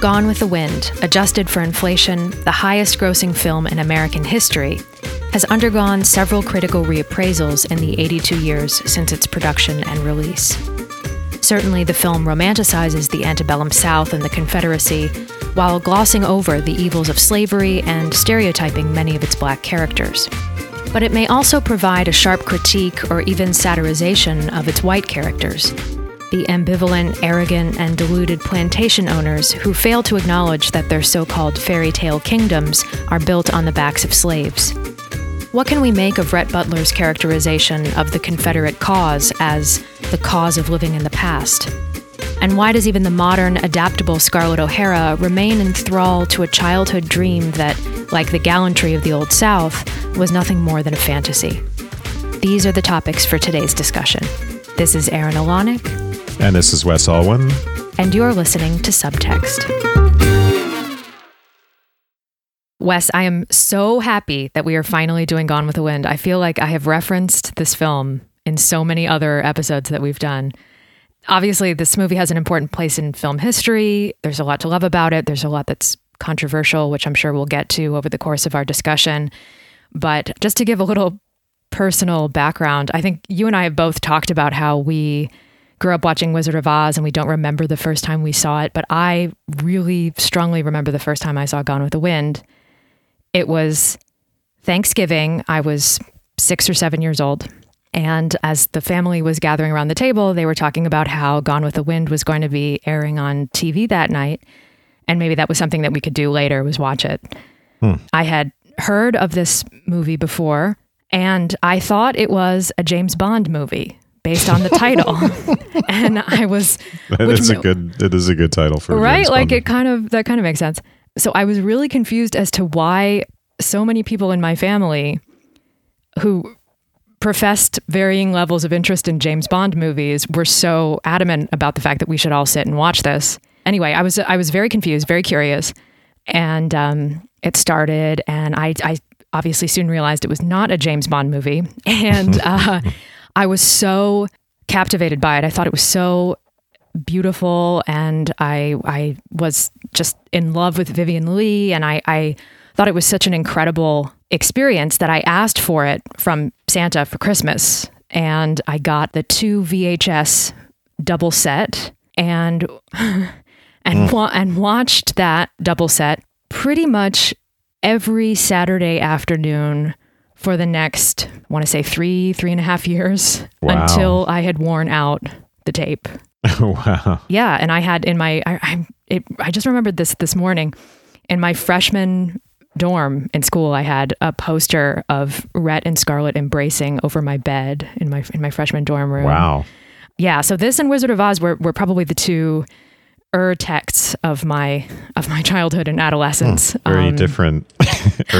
Gone with the Wind, adjusted for inflation, the highest grossing film in American history, has undergone several critical reappraisals in the 82 years since its production and release. Certainly, the film romanticizes the antebellum South and the Confederacy while glossing over the evils of slavery and stereotyping many of its black characters. But it may also provide a sharp critique or even satirization of its white characters, the ambivalent, arrogant, and deluded plantation owners who fail to acknowledge that their so called fairy tale kingdoms are built on the backs of slaves. What can we make of Rhett Butler's characterization of the Confederate cause as the cause of living in the past? And why does even the modern, adaptable Scarlett O'Hara remain in thrall to a childhood dream that, like the gallantry of the Old South, was nothing more than a fantasy? These are the topics for today's discussion. This is Erin Alonic, And this is Wes Alwan. and you're listening to Subtext. Wes, I am so happy that we are finally doing Gone with the Wind. I feel like I have referenced this film in so many other episodes that we've done. Obviously, this movie has an important place in film history. There's a lot to love about it. There's a lot that's controversial, which I'm sure we'll get to over the course of our discussion. But just to give a little personal background, I think you and I have both talked about how we grew up watching Wizard of Oz and we don't remember the first time we saw it, but I really strongly remember the first time I saw Gone with the Wind. It was Thanksgiving. I was six or seven years old. And as the family was gathering around the table, they were talking about how Gone with the Wind was going to be airing on TV that night. And maybe that was something that we could do later was watch it. Hmm. I had heard of this movie before, and I thought it was a James Bond movie based on the title. and I was That which is a good. It is a good title for right like it kind of that kind of makes sense so i was really confused as to why so many people in my family who professed varying levels of interest in james bond movies were so adamant about the fact that we should all sit and watch this anyway i was i was very confused very curious and um, it started and I, I obviously soon realized it was not a james bond movie and uh, i was so captivated by it. I thought it was so beautiful and I I was just in love with Vivien Leigh and I, I thought it was such an incredible experience that I asked for it from Santa for Christmas. And I got the two VHS double set and and mm. wa- and watched that double set pretty much every Saturday afternoon for the next I want to say three three and a half years Wow. until I had worn out the tape. wow. Yeah, and I had in my I I, it, I just remembered this this morning in my freshman dorm in school. I had a poster of Rhett and Scarlett embracing over my bed in my in my freshman dorm room. Wow. Yeah, so this and Wizard of Oz were were probably the two ur texts of my of my childhood and adolescence. Very Um, different.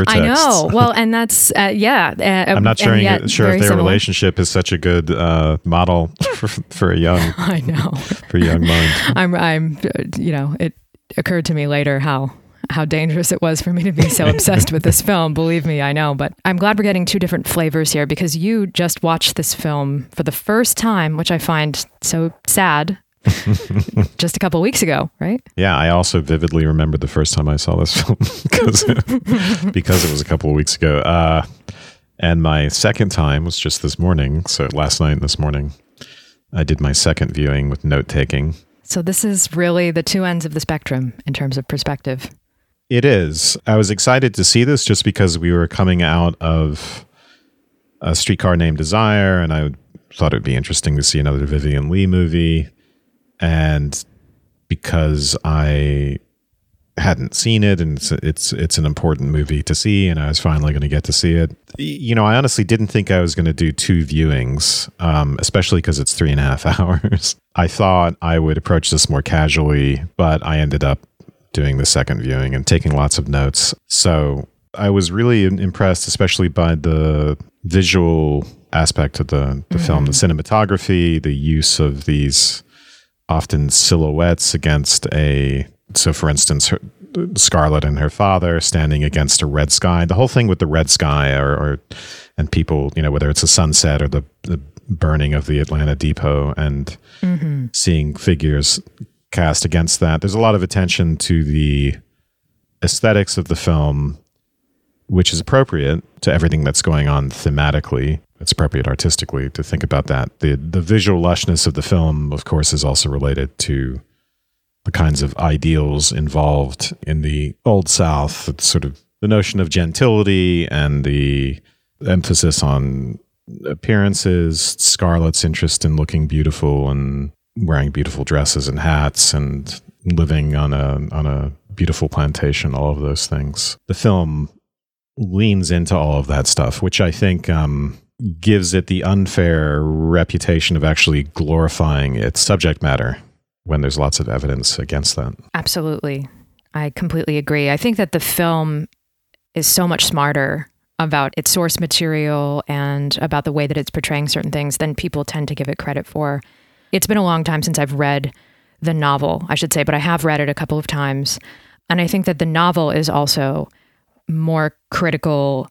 I know. Well, and that's uh, yeah. Uh, I'm not sure, yet sure if their similar. relationship is such a good uh, model for, for a young I know. for young mind. I'm I'm uh, you know it occurred to me later how how dangerous it was for me to be so obsessed with this film believe me I know but I'm glad we're getting two different flavors here because you just watched this film for the first time which I find so sad just a couple weeks ago right Yeah, I also vividly remember the first time I saw this film because because it was a couple of weeks ago. Uh, and my second time was just this morning. So last night and this morning, I did my second viewing with note taking. so this is really the two ends of the spectrum in terms of perspective It is. I was excited to see this just because we were coming out of a streetcar named Desire, and I thought it would be interesting to see another Vivien Leigh movie. And because I hadn't seen it, and it's it's, it's an important movie to see, and I was finally going to get to see it. You know, I honestly didn't think I was going to do two viewings, um, especially because it's three and a half hours. I thought I would approach this more casually, but I ended up doing the second viewing and taking lots of notes. So I was really impressed, especially by the visual aspect of the, the film, the cinematography, the use of these often silhouettes against a. So, for instance, her, Scarlett and her father standing against a red sky. The whole thing with the red sky, or, or and people, you know, whether it's a sunset or the, the burning of the Atlanta Depot, and mm-hmm. seeing figures cast against that. There's a lot of attention to the aesthetics of the film, which is appropriate to everything that's going on thematically. It's appropriate artistically to think about that. The the visual lushness of the film, of course, is also related to the kinds of ideals involved in the old South. Sort of the notion of gentility and the emphasis on appearances, Scarlett's interest in looking beautiful and wearing beautiful dresses and hats and living on a on a beautiful plantation, all of those things. The film leans into all of that stuff, which I think um, gives it the unfair reputation of actually glorifying its subject matter when there's lots of evidence against that. Absolutely. I completely agree. I think that the film is so much smarter about its source material and about the way that it's portraying certain things than people tend to give it credit for. It's been a long time since I've read the novel, I should say, but I have read it a couple of times. And I think that the novel is also more critical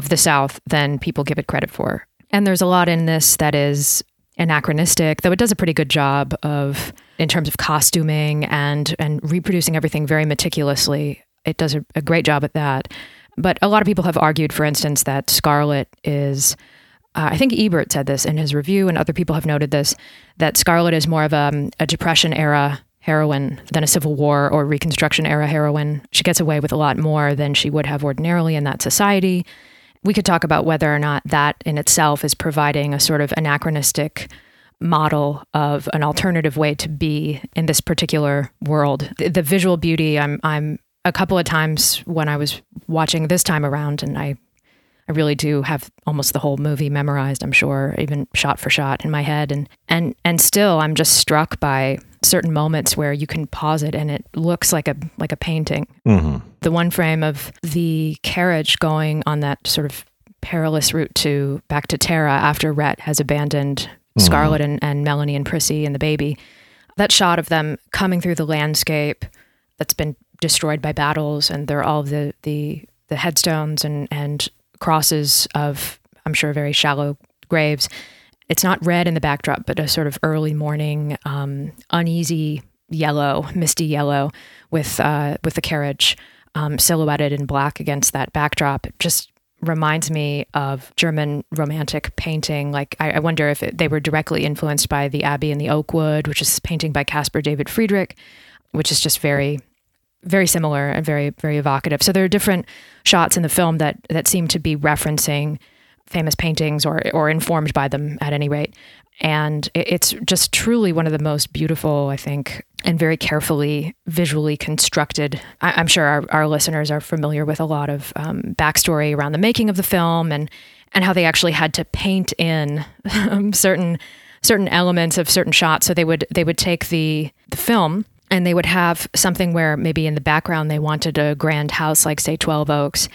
of the South than people give it credit for. And there's a lot in this that is anachronistic, though it does a pretty good job of in terms of costuming and and reproducing everything very meticulously. It does a, a great job at that. But a lot of people have argued, for instance, that Scarlett is uh, I think Ebert said this in his review, and other people have noted this that Scarlett is more of a, a Depression era heroine than a Civil War or Reconstruction era heroine. She gets away with a lot more than she would have ordinarily in that society. We could talk about whether or not that in itself is providing a sort of anachronistic model of an alternative way to be in this particular world. The, the visual beauty, I'm, I'm a couple of times when I was watching this time around, and I I really do have almost the whole movie memorized, I'm sure, even shot for shot in my head. And and and still I'm just struck by certain moments where you can pause it and it looks like a like a painting. Mm-hmm. The one frame of the carriage going on that sort of perilous route to back to Tara after Rhett has abandoned mm-hmm. Scarlett and, and Melanie and Prissy and the baby. That shot of them coming through the landscape that's been destroyed by battles and there are all the the the headstones and and crosses of, I'm sure, very shallow graves. It's not red in the backdrop, but a sort of early morning, um, uneasy yellow, misty yellow, with uh, with the carriage um, silhouetted in black against that backdrop. It just reminds me of German romantic painting. Like I, I wonder if it, they were directly influenced by the Abbey in the Oakwood, which is painting by Caspar David Friedrich, which is just very very similar and very very evocative. So there are different shots in the film that that seem to be referencing famous paintings or or informed by them at any rate. And it's just truly one of the most beautiful, I think, and very carefully visually constructed. I, am sure our, our listeners are familiar with a lot of um, backstory around the making of the film and and how they actually had to paint in certain certain elements of certain shots. So they would they would take the the film and they would have something where maybe in the background they wanted a grand house like say 12 oaks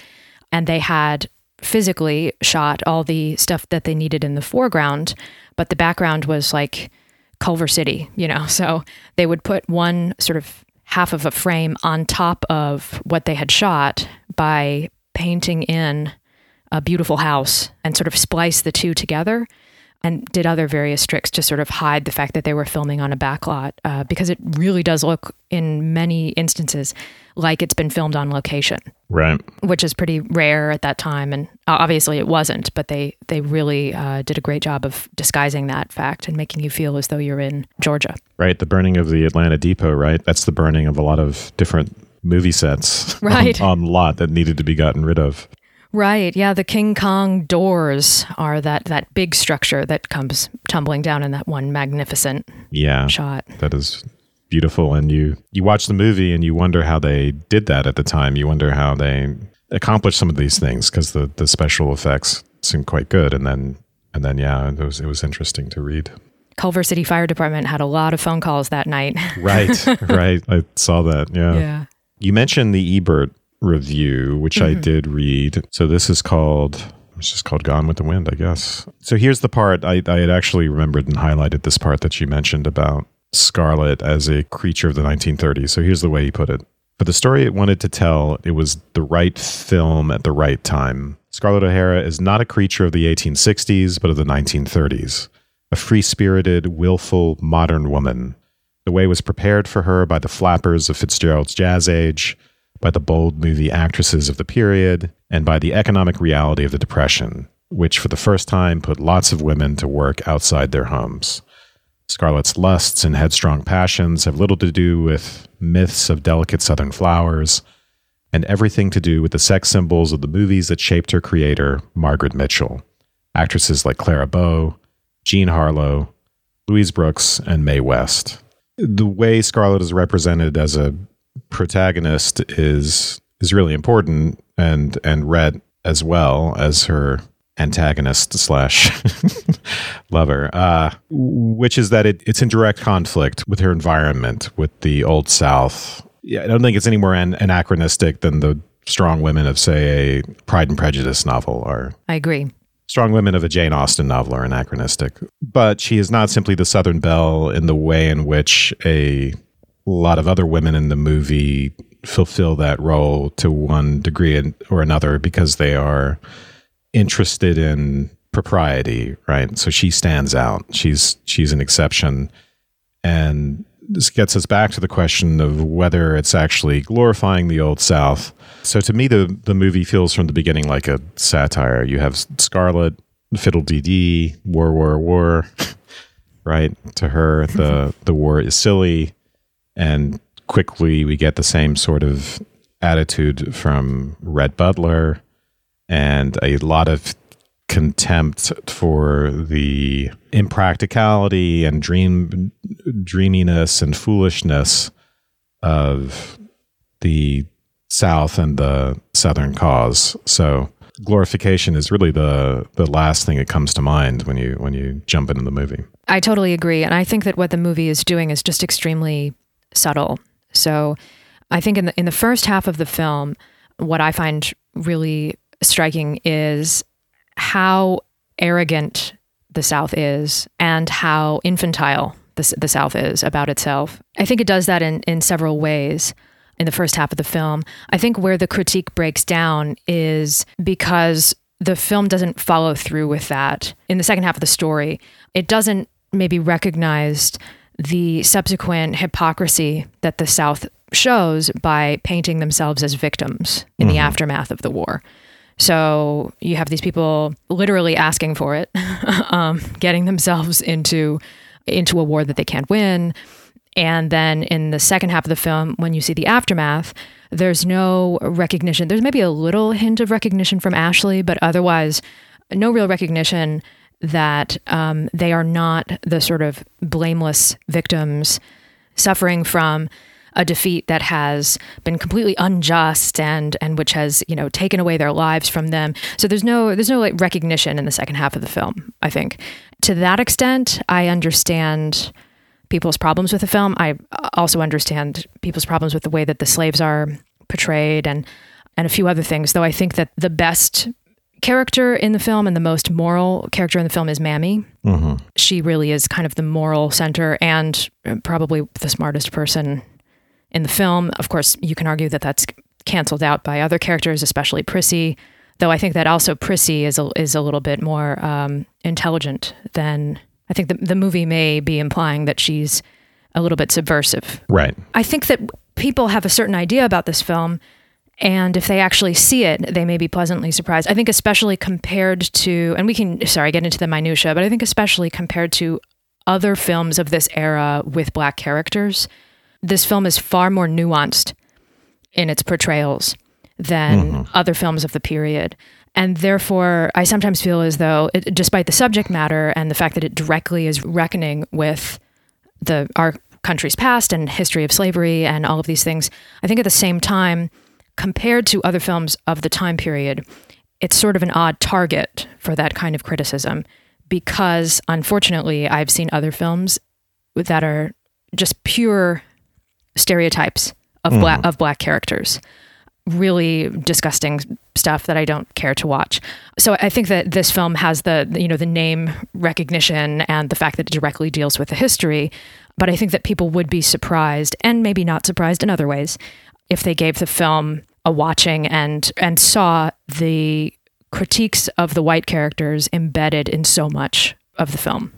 and they had physically shot all the stuff that they needed in the foreground but the background was like culver city you know? So they would put one sort of half of a frame on top of what they had shot by painting in a beautiful house and sort of splice the two together and did other various tricks to sort of hide the fact that they were filming on a backlot uh, because it really does look in many instances like it's been filmed on location. Right. Which is pretty rare at that time and obviously it wasn't but they they really uh, did a great job of disguising that fact and making you feel as though you're in georgia. Right the burning of the atlanta depot right? That's the burning of a lot of different movie sets. Right. on, on lot that needed to be gotten rid of Right. Yeah. The King Kong doors are that that big structure that comes tumbling down in that one magnificent yeah shot. That is beautiful, and you you watch the movie and you wonder how they did that at the time. You wonder how they accomplished some of these things because the the special effects seem quite good, and then and then yeah, it was it was interesting to read. Culver City Fire Department had a lot of phone calls that night. right, right. I saw that. Yeah. Yeah. You mentioned the Ebert review, which mm-hmm. I did read. So this is called it's just called Gone with the Wind, I guess. So here's the part I, I had actually remembered and highlighted this part that you mentioned about Scarlett as a creature of the 1930s. So here's the way he put it. For the story it wanted to tell, it was the right film at the right time. Scarlett O'Hara is not a creature of the 1860s, but of the 1930s. A free spirited, willful, modern woman The way was prepared for her by the flappers of Fitzgerald's jazz age, by the bold movie actresses of the period, and by the economic reality of the Depression, which for the first time put lots of women to work outside their homes. Scarlett's lusts and headstrong passions have little to do with myths of delicate southern flowers and everything to do with the sex symbols of the movies that shaped her creator, Margaret Mitchell. Actresses like Clara Bow, Jean Harlow, Louise Brooks, and Mae West. The way Scarlett is represented as a protagonist is is really important and and Rhett as well as her antagonist slash lover, uh, which is that it, it's in direct conflict with her environment, with the old South. Yeah, I don't think it's any more an- anachronistic than the strong women of, say, a Pride and Prejudice novel are. I agree. Strong women of a Jane Austen novel are anachronistic. But she is not simply the Southern Belle in the way in which a lot of other women in the movie fulfill that role to one degree or another because they are interested in propriety, right? So she stands out. She's she's an exception, and this gets us back to the question of whether it's actually glorifying the old South. So to me, the the movie feels from the beginning like a satire. You have Scarlett, fiddle dee dee, war, war, war, right? To her, the the war is silly, and quickly we get the same sort of attitude from Rhett Butler and a lot of contempt for the impracticality and dream dreaminess and foolishness of the south and the southern cause so glorification is really the the last thing that comes to mind when you when you jump into the movie I totally agree. And I think that what the movie is doing is just extremely subtle. So I think in the in the first half of the film, what I find really striking is how arrogant the South is and how infantile the, the South is about itself. I think it does that in, in several ways in the first half of the film. I think where the critique breaks down is because the film doesn't follow through with that. In the second half of the story, it doesn't maybe recognize the subsequent hypocrisy that the South shows by painting themselves as victims in the aftermath of the war. So you have these people literally asking for it, um, getting themselves into into a war that they can't win. And then in the second half of the film, when you see the aftermath, there's no recognition. There's maybe a little hint of recognition from Ashley, but otherwise, no real recognition that um, they are not the sort of blameless victims suffering from a defeat that has been completely unjust and and which has you know taken away their lives from them. So there's no there's no like recognition in the second half of the film. I think to that extent, I understand people's problems with the film. I also understand people's problems with the way that the slaves are portrayed and and a few other things. Though I think that the best character in the film and the most moral character in the film is Mammy. She really is kind of the moral center and probably the smartest person in the film. Of course, you can argue that that's canceled out by other characters, especially Prissy. Though I think that also Prissy is a, is a little bit more um, intelligent than I think the, the movie may be implying that she's a little bit subversive. right I think that people have a certain idea about this film, and if they actually see it, they may be pleasantly surprised. I think, especially compared to, and we can, sorry, get into the minutia, but I think especially compared to other films of this era with black characters, this film is far more nuanced in its portrayals than mm-hmm. other films of the period. And therefore, I sometimes feel as though, it, despite the subject matter and the fact that it directly is reckoning with the our country's past and history of slavery and all of these things, I think at the same time, compared to other films of the time period, it's sort of an odd target for that kind of criticism because unfortunately, I've seen other films that are just pure stereotypes of black mm-hmm. of black characters. Really disgusting stuff that I don't care to watch. So I think that this film has the you know the name recognition and the fact that it directly deals with the history, but I think that people would be surprised and maybe not surprised in other ways if they gave the film a watching and and saw the critiques of the white characters embedded in so much of the film.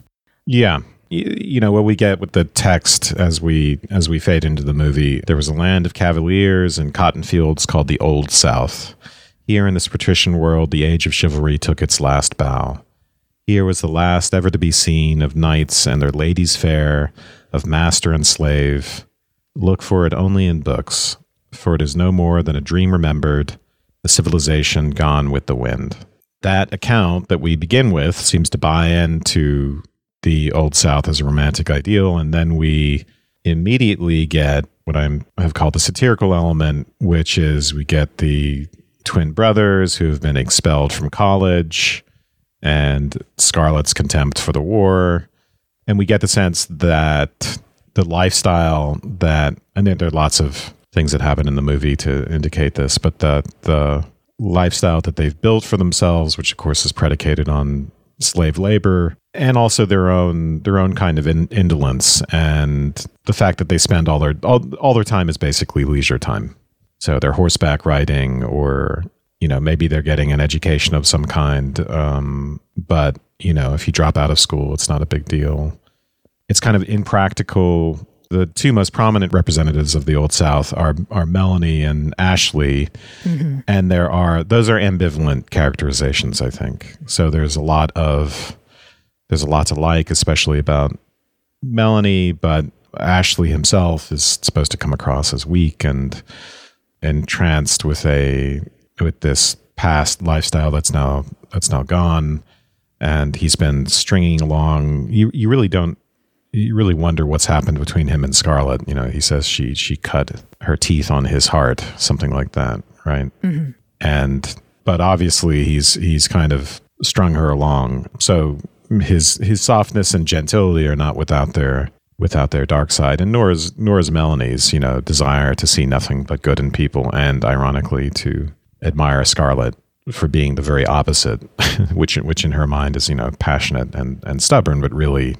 Yeah. you, know what we get with the text as we as we fade into the movie. There was a land of cavaliers and cotton fields called the Old South. Here in this patrician world, the age of chivalry took its last bow. Here was the last ever to be seen of knights and their ladies fair, of master and slave. Look for it only in books, for it is no more than a dream remembered, a civilization gone with the wind. That account that we begin with seems to buy into the Old South as a romantic ideal, and then we immediately get what I'm, I've called the satirical element, which is we get the twin brothers who have been expelled from college and Scarlett's contempt for the war. And we get the sense that the lifestyle that, and there are lots of things that happen in the movie to indicate this, but the, the lifestyle that they've built for themselves, which of course is predicated on slave labor and also their own their own kind of in, indolence and the fact that they spend all their all, all their time is basically leisure time. So they're horseback riding or you know maybe they're getting an education of some kind um, but you know if you drop out of school it's not a big deal. It's kind of impractical the two most prominent representatives of the old south are are melanie and ashley. Mm-hmm. and there are those are ambivalent characterizations i think. So there's a lot of there's a lot to like especially about melanie but ashley himself is supposed to come across as weak and entranced with a with this past lifestyle that's now that's now gone. And he's been stringing along you you really don't you really wonder what's happened between him and Scarlett. You know, he says she she cut her teeth on his heart, something like that, right? Mm-hmm. And but obviously he's he's kind of strung her along. So his his softness and gentility are not without their without their dark side, and nor is nor is Melanie's you know desire to see nothing but good in people, and ironically to admire Scarlett for being the very opposite, which which in her mind is you know passionate and and stubborn, but really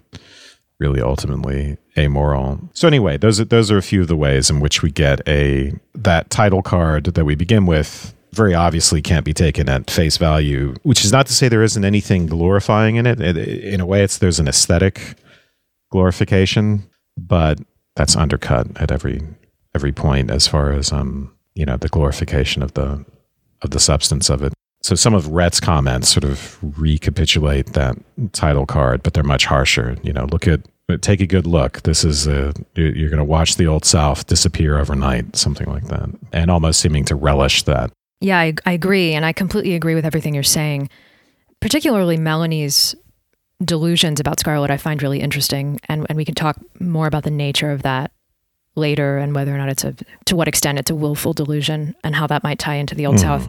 really ultimately amoral. So anyway, those are, those are a few of the ways in which we get a that title card that we begin with very obviously can't be taken at face value, which is not to say there isn't anything glorifying in it. In a way, it's there's an aesthetic glorification, but that's undercut at every every point as far as um you know the glorification of the of the substance of it. So some of Rhett's comments sort of recapitulate that title card, but they're much harsher. You know, look at take a good look. This is a, you're going to watch the old South disappear overnight, something like that, and almost seeming to relish that. Yeah, I, I agree, and I completely agree with everything you're saying. Particularly Melanie's delusions about Scarlett, I find really interesting, and and we can talk more about the nature of that later, and whether or not it's a to what extent it's a willful delusion, and how that might tie into the old mm. South.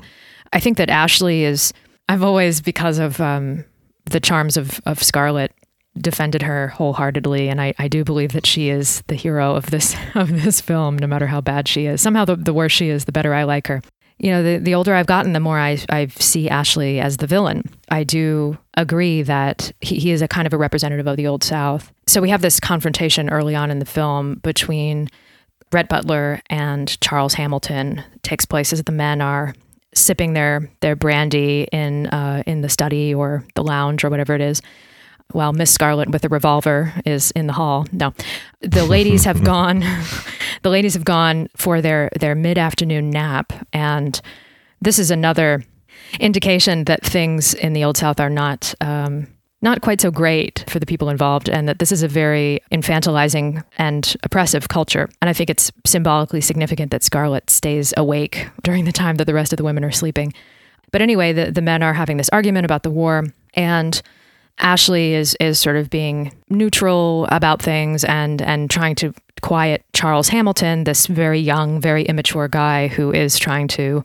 I think that Ashley is. I've always, because of um, the charms of of Scarlett, defended her wholeheartedly, and I, I do believe that she is the hero of this of this film. No matter how bad she is, somehow the, the worse she is, the better I like her. You know, the, the older I've gotten, the more I, I see Ashley as the villain. I do agree that he, he is a kind of a representative of the Old South. So we have this confrontation early on in the film between Rhett Butler and Charles Hamilton. Takes place as the men are sipping their their brandy in uh, in the study or the lounge or whatever it is, while Miss Scarlett with a revolver is in the hall. No, the ladies have gone. the ladies have gone for their their mid afternoon nap, and this is another indication that things in the old South are not. Um, not quite so great for the people involved, and that this is a very infantilizing and oppressive culture. And I think it's symbolically significant that Scarlett stays awake during the time that the rest of the women are sleeping. But anyway, the, the men are having this argument about the war, and Ashley is is sort of being neutral about things and and trying to quiet Charles Hamilton, this very young, very immature guy who is trying to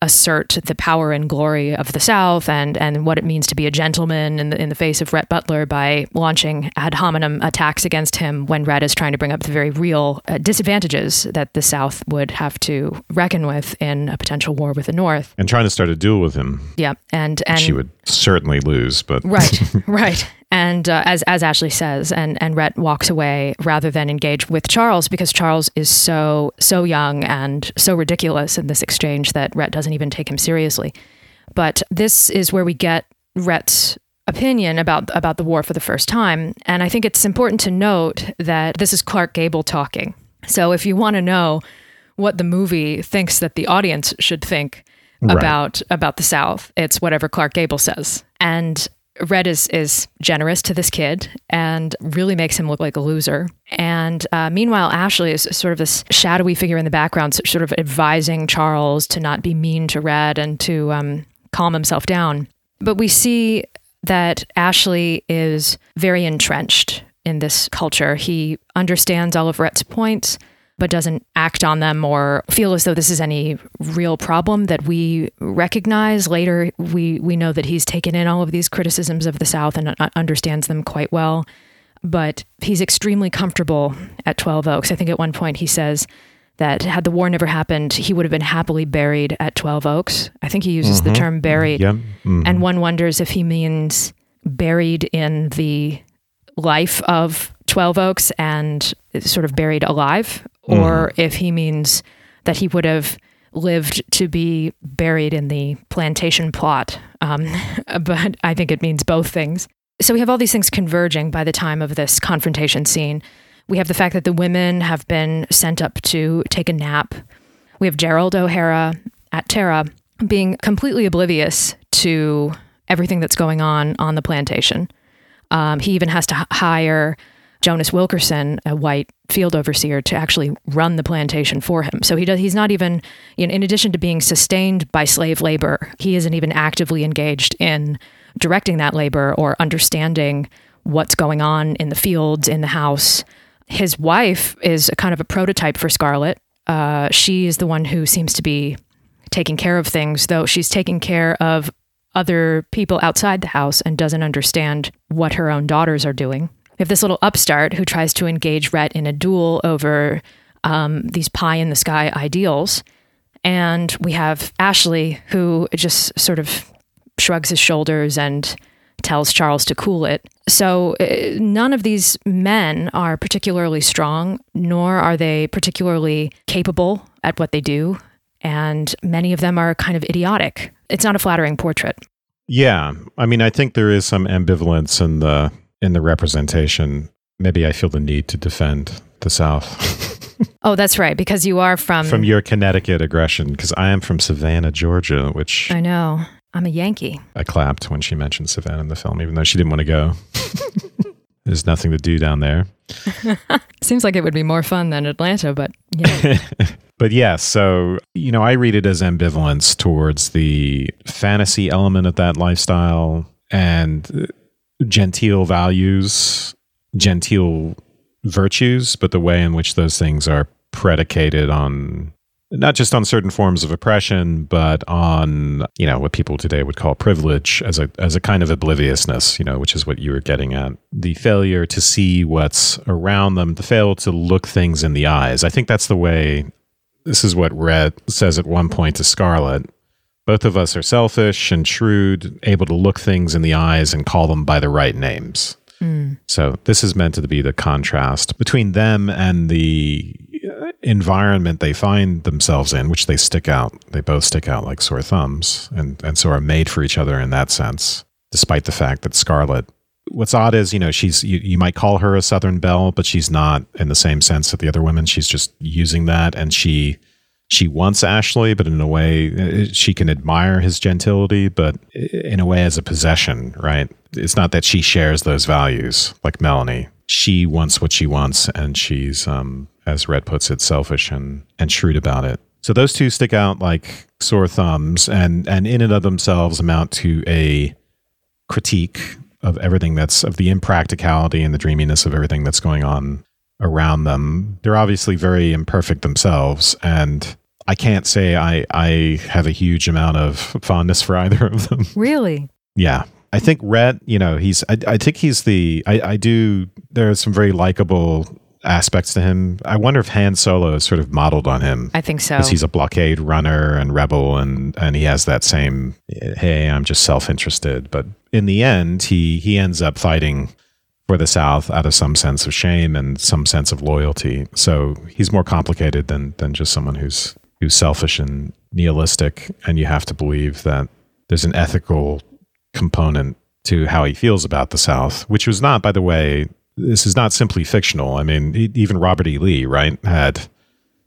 assert the power and glory of the South and and what it means to be a gentleman in the, in the face of Rhett Butler by launching ad hominem attacks against him when Rhett is trying to bring up the very real uh, disadvantages that the South would have to reckon with in a potential war with the North and trying to start a duel with him. Yeah, and and she would certainly lose, but right, right. And uh, as as Ashley says, and and Rhett walks away rather than engage with Charles because Charles is so so young and so ridiculous in this exchange that Rhett doesn't even take him seriously. But this is where we get Rhett's opinion about about the war for the first time. And I think it's important to note that this is Clark Gable talking. So if you want to know what the movie thinks that the audience should think right. about about the South, it's whatever Clark Gable says. And Rhett is is generous to this kid and really makes him look like a loser. And uh, meanwhile, Ashley is sort of this shadowy figure in the background, sort of advising Charles to not be mean to Rhett and to um, calm himself down. But we see that Ashley is very entrenched in this culture. He understands all of Rhett's points, but doesn't act on them or feel as though this is any real problem that we recognize. Later, we, we know that he's taken in all of these criticisms of the South and understands them quite well. But he's extremely comfortable at 12 Oaks. I think at one point he says, that had the war never happened, he would have been happily buried at 12 Oaks. I think he uses mm-hmm. the term buried. Yep. Mm-hmm. And one wonders if he means buried in the life of 12 Oaks and sort of buried alive, mm. or if he means that he would have lived to be buried in the plantation plot. Um, but I think it means both things. So we have all these things converging by the time of this confrontation scene. We have the fact that the women have been sent up to take a nap. We have Gerald O'Hara at Tara being completely oblivious to everything that's going on on the plantation. Um, he even has to h- hire Jonas Wilkerson, a white field overseer, to actually run the plantation for him. So he does. He's not even, you know, in addition to being sustained by slave labor, he isn't even actively engaged in directing that labor or understanding what's going on in the fields, in the house his wife is kind of a prototype for Scarlett. Uh, she is the one who seems to be taking care of things, though she's taking care of other people outside the house and doesn't understand what her own daughters are doing. We have this little upstart who tries to engage Rhett in a duel over um, these pie in the sky ideals. And we have Ashley, who just sort of shrugs his shoulders and tells Charles to cool it. So uh, none of these men are particularly strong, nor are they particularly capable at what they do. And many of them are kind of idiotic. It's not a flattering portrait. Yeah. I mean, I think there is some ambivalence in the in the representation. Maybe I feel the need to defend the South. oh, that's right, because you are from from your Connecticut aggression. Because I am from Savannah, Georgia, which I know. I'm a Yankee. I clapped when she mentioned Savannah in the film, even though she didn't want to go. There's nothing to do down there. Seems like it would be more fun than Atlanta, but yeah. but yeah, so, you know, I read it as ambivalence towards the fantasy element of that lifestyle and genteel values, genteel virtues, but the way in which those things are predicated on not just on certain forms of oppression, but on you know what people today would call privilege as a as a kind of obliviousness, you know, which is what you were getting at. The failure to see what's around them, the fail to look things in the eyes. I think that's the way. This is what Rhett says at one point to Scarlett. Both of us are selfish and shrewd, able to look things in the eyes and call them by the right names. Mm. So this is meant to be the contrast between them and the environment they find themselves in, which they stick out, they both stick out like sore thumbs, and and so are made for each other in that sense. Despite the fact that Scarlett, what's odd is you know she's you, you might call her a Southern belle, but she's not in the same sense that the other women. She's just using that, and she she wants Ashley, but in a way she can admire his gentility, but in a way as a possession, right? It's not that she shares those values like Melanie. She wants what she wants, and she's um, as Rhett puts it, selfish and, and shrewd about it. So those two stick out like sore thumbs and, and in and of themselves amount to a critique of everything that's of the impracticality and the dreaminess of everything that's going on around them. They're obviously very imperfect themselves and I can't say I I have a huge amount of fondness for either of them. Really? Yeah. I think Rhett, you know, he's I, I think he's the I, I do there are some very likable aspects to him. I wonder if Han Solo is sort of modeled on him. I think so. Because he's a blockade runner and rebel, and and he has that same hey, I'm just self interested. But in the end, he he ends up fighting for the South out of some sense of shame and some sense of loyalty. So he's more complicated than than just someone who's who's selfish and nihilistic. And you have to believe that there's an ethical component to how he feels about the South, which was not, by the way, this is not simply fictional. I mean, even Robert E. Lee, right, had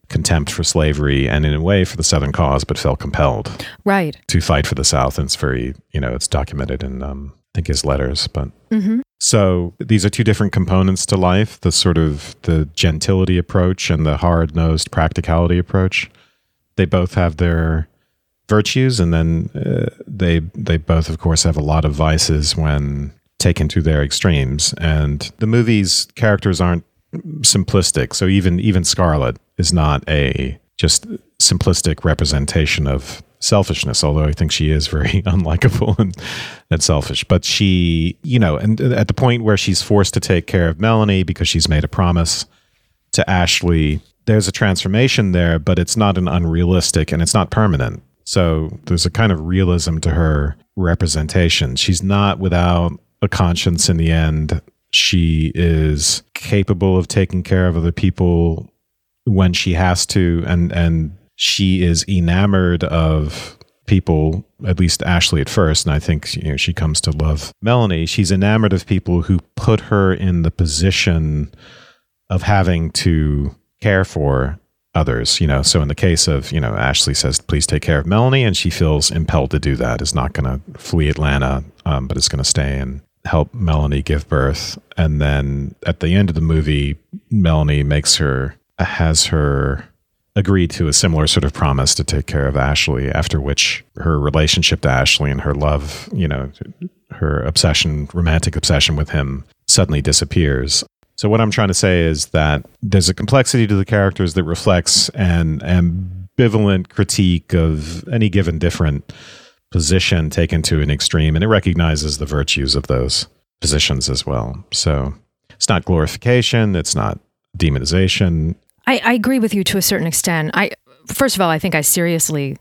contempt for slavery and in a way for the Southern cause, but felt compelled, right, to fight for the South. And it's very, you know, it's documented in, um, think, his letters. But mm-hmm. so these are two different components to life: the sort of the gentility approach and the hard-nosed practicality approach. They both have their virtues, and then uh, they they both, of course, have a lot of vices when taken to their extremes. And the movie's characters aren't simplistic. So even even Scarlett is not a just simplistic representation of selfishness, although I think she is very unlikable and, and selfish. But she, you know, and at the point where she's forced to take care of Melanie because she's made a promise to Ashley, there's a transformation there, but it's not an unrealistic and it's not permanent. So there's a kind of realism to her representation. She's not without a conscience in the end. She is capable of taking care of other people when she has to and and she is enamored of people at least Ashley at first and I think you know she comes to love Melanie. She's enamored of people who put her in the position of having to care for others you know. So in the case of you know ashley says please take care of melanie and she feels impelled to do that. Is not going to flee atlanta um, but is going to stay and help melanie give birth. And then at the end of the movie melanie makes her has her agree to a similar sort of promise to take care of ashley after which her relationship to ashley and her love you know her obsession romantic obsession with him suddenly disappears so what I'm trying to say is that there's a complexity to the characters that reflects an ambivalent critique of any given different position taken to an extreme, and it recognizes the virtues of those positions as well. So it's not glorification, it's not demonization. I, I agree with you to a certain extent. I first of all, I think I seriously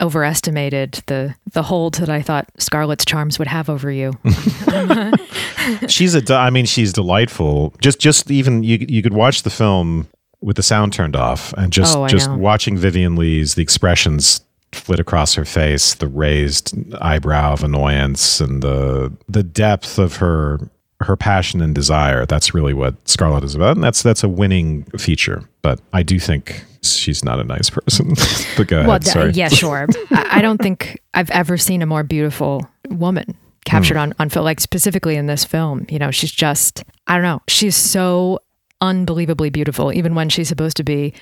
overestimated the the hold that I thought Scarlett's charms would have over you. she's a I mean she's delightful. Just just even you you could watch the film with the sound turned off and just oh, just know. watching Vivien Leigh's the expressions flit across her face, the raised eyebrow of annoyance and the the depth of her her passion and desire. That's really what Scarlett is about, and that's that's a winning feature. But I do think she's not a nice person. but go well, ahead. Sorry. yeah, sure. I, I, don't think I've ever seen a more beautiful woman captured mm. on on film. Like specifically in this film, you know, she's just I don't know. She's so unbelievably beautiful, even when she's supposed to be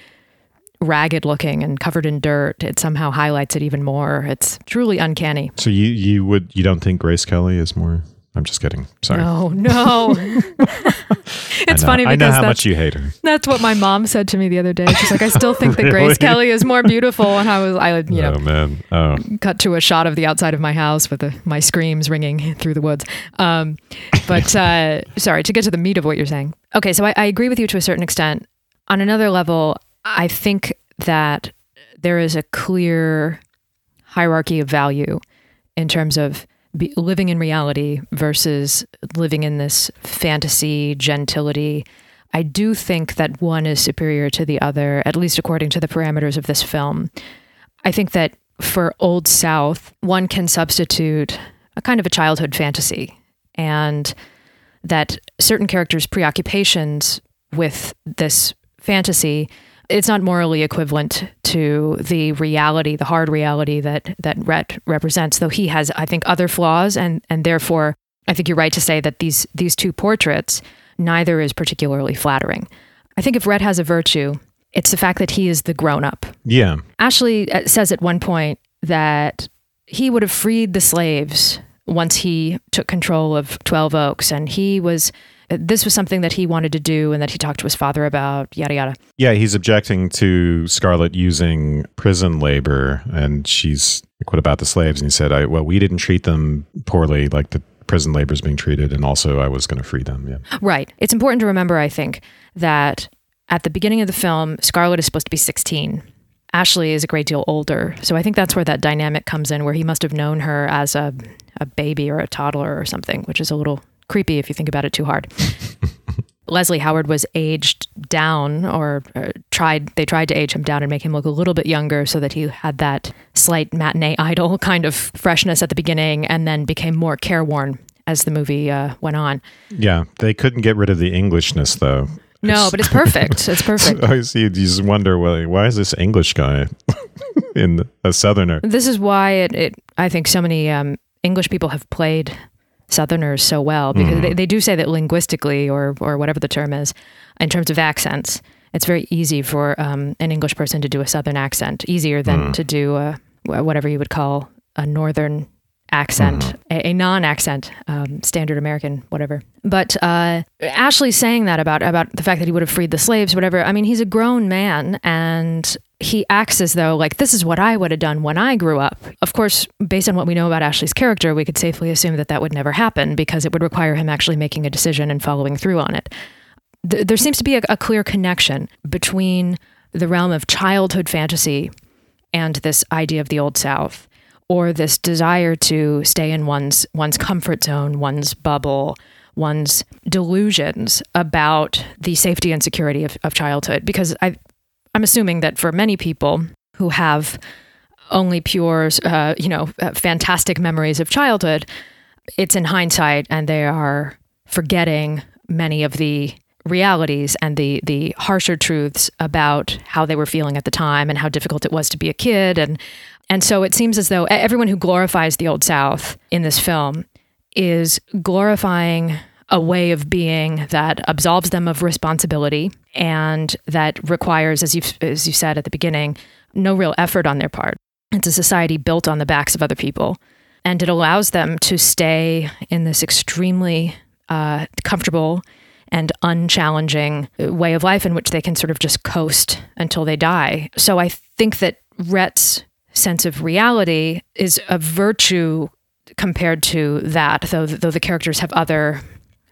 ragged looking and covered in dirt it somehow highlights it even more it's truly uncanny so you you would you don't think grace kelly is more I'm just kidding. Sorry. No, no. it's funny because I know how much you hate her. That's what my mom said to me the other day. She's like, I still think really? that Grace Kelly is more beautiful. And I was, I you know, oh, man. Oh. cut to a shot of the outside of my house with the, my screams ringing through the woods. Um, but uh, sorry, to get to the meat of what you're saying. Okay, so I, I agree with you to a certain extent. On another level, I think that there is a clear hierarchy of value in terms of be living in reality versus living in this fantasy gentility. I do think that one is superior to the other, at least according to the parameters of this film. I think that for Old South, one can substitute a kind of a childhood fantasy, and that certain characters' preoccupations with this fantasy it's not morally equivalent to the reality, the hard reality that that Rhett represents. Though he has, I think, other flaws, and and therefore, I think you're right to say that these these two portraits, neither is particularly flattering. I think if Rhett has a virtue, it's the fact that he is the grown up. Yeah. Ashley uh, says at one point that he would have freed the slaves once he took control of Twelve Oaks, and he was this was something that he wanted to do and that he talked to his father about, yada, yada. Yeah, he's objecting to Scarlett using prison labor. And she's like, what about the slaves? And he said, I, well, we didn't treat them poorly like the prison labor is being treated. And also, I was going to free them. Yeah. Right. It's important to remember, I think, that at the beginning of the film, Scarlett is supposed to be 16. Ashley is a great deal older. So I think that's where that dynamic comes in, where he must have known her as a, a baby or a toddler or something, which is a little creepy if you think about it too hard. Leslie Howard was aged down or, or, tried they tried to age him down and make him look a little bit younger so that he had that slight matinee idol kind of freshness at the beginning and then became more careworn as the movie uh, went on. Yeah, they couldn't get rid of the Englishness though. No, but it's perfect. It's perfect. I see. You just wonder, well, why is this English guy in a Southerner? This is why it. it I think so many um, English people have played Southerners so well because Mm-hmm. they, they do say that linguistically, or or whatever the term is, in terms of accents, it's very easy for um, an English person to do a Southern accent, easier than Mm. to do a, whatever you would call a Northern accent, Mm-hmm. a, a non-accent, um, standard American, whatever. But uh, Ashley's saying that about about the fact that he would have freed the slaves, whatever. I mean, he's a grown man, and he acts as though like this is what I would have done when I grew up. Of course, based on what we know about Ashley's character, we could safely assume that that would never happen because it would require him actually making a decision and following through on it. Th- there seems to be a, a clear connection between the realm of childhood fantasy and this idea of the old south or this desire to stay in one's one's comfort zone one's bubble one's delusions about the safety and security of, of childhood. Because I, i'm assuming that for many people who have only pure uh, you know uh, fantastic memories of childhood it's in hindsight and they are forgetting many of the realities and the the harsher truths about how they were feeling at the time and how difficult it was to be a kid and and so it seems as though everyone who glorifies the old south in this film is glorifying a way of being that absolves them of responsibility and that requires as you as you said at the beginning no real effort on their part it's a society built on the backs of other people and it allows them to stay in this extremely uh, comfortable and unchallenging way of life in which they can sort of just coast until they die. So I think that Rhett's sense of reality is a virtue compared to that, though though the characters have other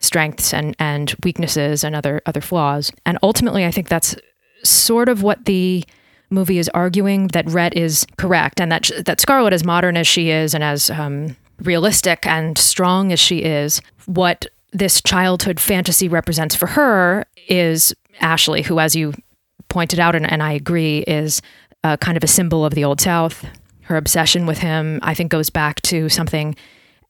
strengths and and weaknesses and other other flaws. And ultimately, I think that's sort of what the movie is arguing that Rhett is correct, and that that Scarlett, as modern as she is and as um, realistic and strong as she is, what this childhood fantasy represents for her is Ashley, who, as you pointed out, and, and I agree, is uh, kind of a symbol of the Old South. Her obsession with him, I think, goes back to something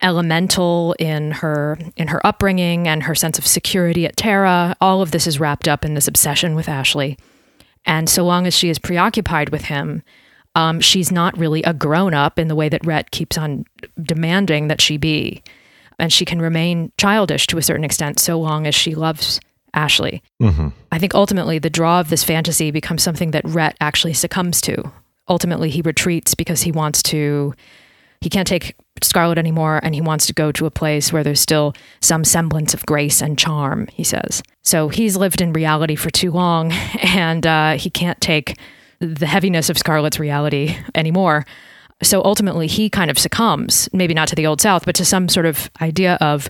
elemental in her in her upbringing and her sense of security at Tara. All of this is wrapped up in this obsession with Ashley. And so long as she is preoccupied with him, um, she's not really a grown up in the way that Rhett keeps on demanding that she be. And she can remain childish to a certain extent so long as she loves Ashley. Mm-hmm. I think ultimately the draw of this fantasy becomes something that Rhett actually succumbs to. Ultimately, he retreats because he wants to, he can't take Scarlett anymore and he wants to go to a place where there's still some semblance of grace and charm, he says. So he's lived in reality for too long and uh, he can't take the heaviness of Scarlett's reality anymore. So ultimately, he kind of succumbs, maybe not to the Old South, but to some sort of idea of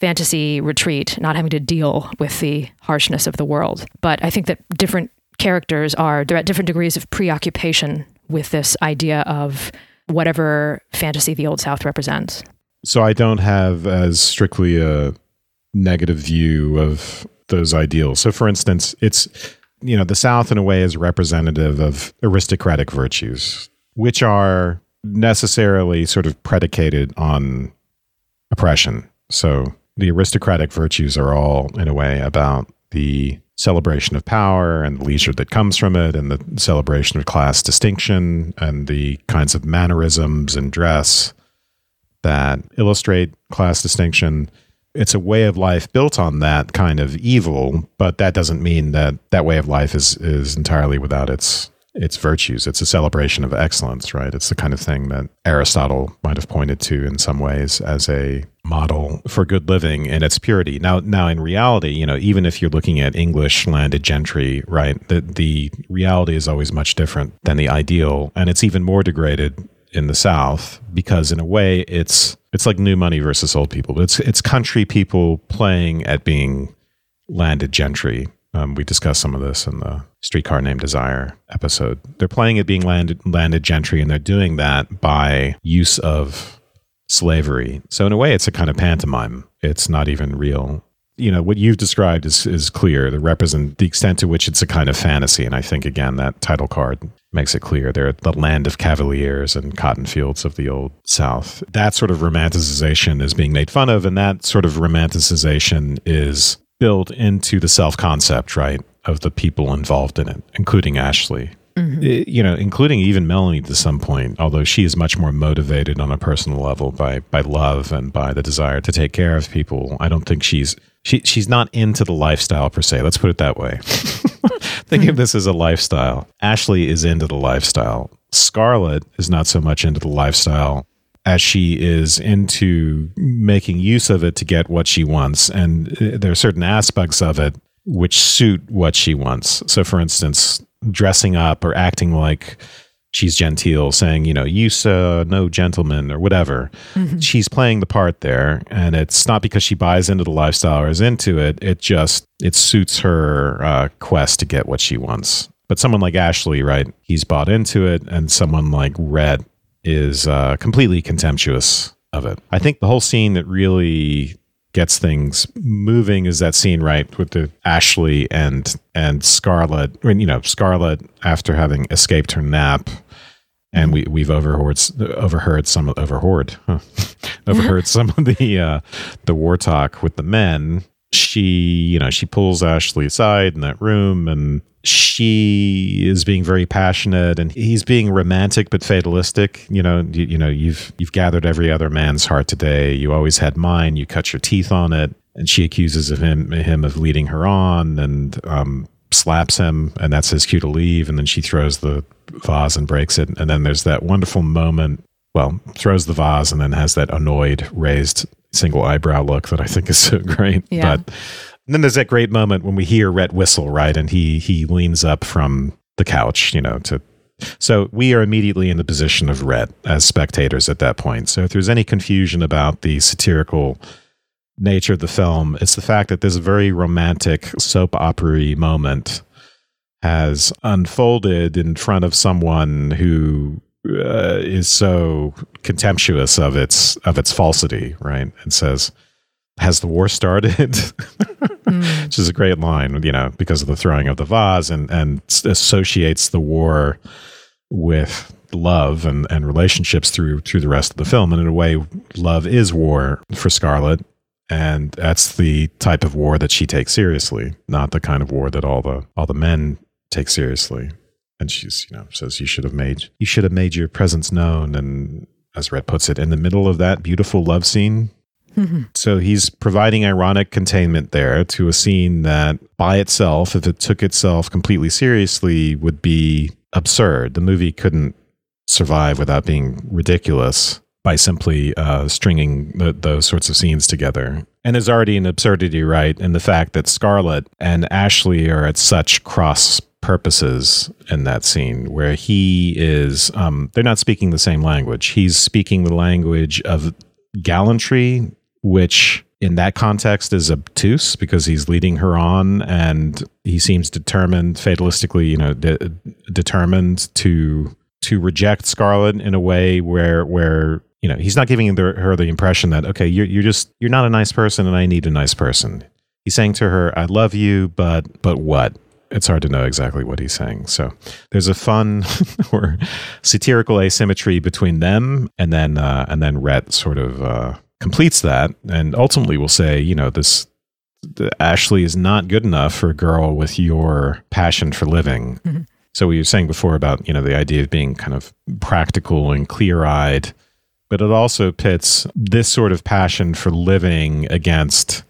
fantasy retreat, not having to deal with the harshness of the world. But I think that different characters are, they're at different degrees of preoccupation with this idea of whatever fantasy the Old South represents. So I don't have as strictly a negative view of those ideals. So, for instance, it's you know the South in a way is representative of aristocratic virtues, which are necessarily sort of predicated on oppression. So the aristocratic virtues are all in a way about the celebration of power and the leisure that comes from it and the celebration of class distinction and the kinds of mannerisms and dress that illustrate class distinction. It's a way of life built on that kind of evil, but that doesn't mean that that way of life is is entirely without its its virtues. It's a celebration of excellence, right? It's the kind of thing that Aristotle might have pointed to in some ways as a model for good living in its purity. Now, now in reality, you know, even if you're looking at English landed gentry, right, the the reality is always much different than the ideal, and it's even more degraded in the South because, in a way, it's it's like new money versus old people. But it's it's country people playing at being landed gentry. Um, we discussed some of this in the Streetcar Named Desire episode. They're playing at being landed landed gentry, and they're doing that by use of slavery. So in a way, it's a kind of pantomime. It's not even real you know, what you've described is, is clear to represent the extent to which it's a kind of fantasy. And I think, again, that title card makes it clear. They're the land of cavaliers and cotton fields of the old South. That sort of romanticization is being made fun of. And that sort of romanticization is built into the self concept, right, of the people involved in it, including Ashley. Mm-hmm. You know, including even Melanie to some point, although she is much more motivated on a personal level by by love and by the desire to take care of people. I don't think she's she she's not into the lifestyle per se. Let's put it that way. Think of this as a lifestyle. Ashley is into the lifestyle. Scarlett is not so much into the lifestyle as she is into making use of it to get what she wants. And uh, there are certain aspects of it which suit what she wants. So, for instance, dressing up or acting like she's genteel, saying, you know, you sir, no gentleman or whatever. Mm-hmm. She's playing the part there. And it's not because she buys into the lifestyle or is into it. It just, it suits her uh, quest to get what she wants. But someone like Ashley, right? He's bought into it. And someone like Rhett is uh, completely contemptuous of it. I think the whole scene that really gets things moving is that scene right with the Ashley and and Scarlett. I mean, you know, Scarlett after having escaped her nap, and we we've overheard overheard some overheard huh, overheard some of the uh, the war talk with the men. She, you know, she pulls Ashley aside in that room and she is being very passionate and he's being romantic but fatalistic. You know you, you, know you've you've gathered every other man's heart today. You always had mine. You cut your teeth on it. And she accuses of him him of leading her on and um, slaps him. And that's his cue to leave. And then she throws the vase and breaks it. And then there's that wonderful moment well throws the vase and then has that annoyed raised single eyebrow look that i think is so great. Yeah. but and then there's that great moment when we hear Rhett whistle, right? And he he leans up from the couch, you know, to so we are immediately in the position of Rhett as spectators at that point. So if there's any confusion about the satirical nature of the film, it's the fact that this very romantic soap opera moment has unfolded in front of someone who uh, is so contemptuous of its of its falsity, right? And says, has the war started? mm. Which is a great line, you know, because of the throwing of the vase and, and associates the war with love and, and relationships through through the rest of the film. And in a way, love is war for Scarlett. And that's the type of war that she takes seriously, not the kind of war that all the all the men take seriously. And she's, you know, says you should have made you should have made your presence known. And as Rhett puts it, in the middle of that beautiful love scene, So he's providing ironic containment there to a scene that by itself, if it took itself completely seriously, would be absurd. The movie couldn't survive without being ridiculous by simply uh, stringing the, those sorts of scenes together. And there's already an absurdity, right, in the fact that Scarlett and Ashley are at such cross purposes in that scene where he is um, they're not speaking the same language he's speaking the language of gallantry which in that context is obtuse because he's leading her on and he seems determined fatalistically you know de- determined to to reject scarlett in a way where where you know he's not giving the, her the impression that okay you're, you're just you're not a nice person and i need a nice person he's saying to her i love you but but what it's hard to know exactly what he's saying. So there's a fun or satirical asymmetry between them, and then uh, and then Rhett sort of uh, completes that and ultimately will say, you know, this Ashley is not good enough for a girl with your passion for living. Mm-hmm. So we were saying before about, you know, the idea of being kind of practical and clear-eyed, but it also pits this sort of passion for living against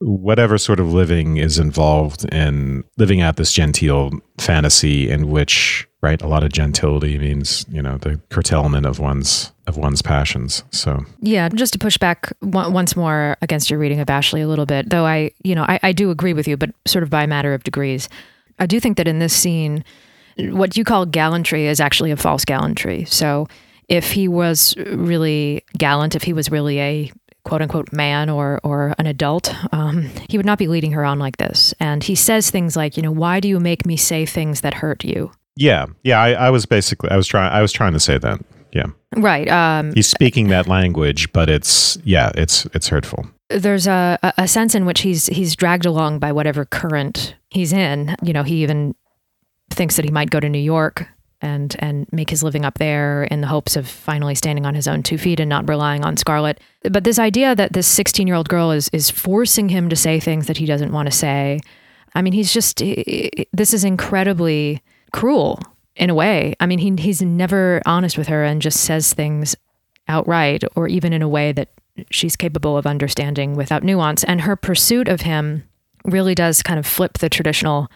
whatever sort of living is involved in living out this genteel fantasy in which right a lot of gentility means you know the curtailment of one's of one's passions so yeah just to push back once more against your reading of ashley a little bit though i you know I, I do agree with you but sort of by a matter of degrees i do think that in this scene what you call gallantry is actually a false gallantry so if he was really gallant if he was really a quote unquote man or or an adult, um, he would not be leading her on like this. And he says things like, you know, why do you make me say things that hurt you? Yeah, yeah. I, I was basically I was trying I was trying to say that. Yeah. Right. Um, He's speaking that language, but it's yeah, it's it's hurtful. there's a, a sense in which he's he's dragged along by whatever current he's in. You know, he even thinks that he might go to New York and and make his living up there in the hopes of finally standing on his own two feet and not relying on Scarlett. But this idea that this 16 year old girl is is forcing him to say things that he doesn't want to say. I mean, he's just this is incredibly cruel in a way. I mean, he he's never honest with her and just says things outright or even in a way that she's capable of understanding without nuance. And her pursuit of him really does kind of flip the traditional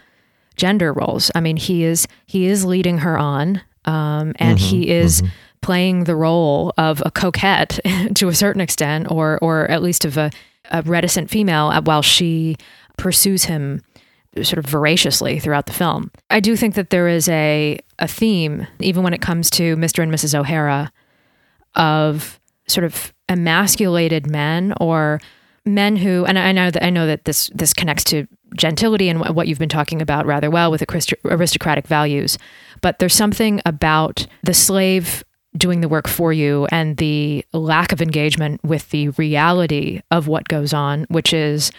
gender roles. I mean, he is he is leading her on, um, and mm-hmm, he is mm-hmm. playing the role of a coquette to a certain extent, or or at least of a, a reticent female, while she pursues him sort of voraciously throughout the film. I do think that there is a a theme, even when it comes to Mr. and Mrs. O'Hara, of sort of emasculated men or men who and I know that I know that this this connects to gentility and what you've been talking about rather well with aristocratic values but there's something about the slave doing the work for you and the lack of engagement with the reality of what goes on which is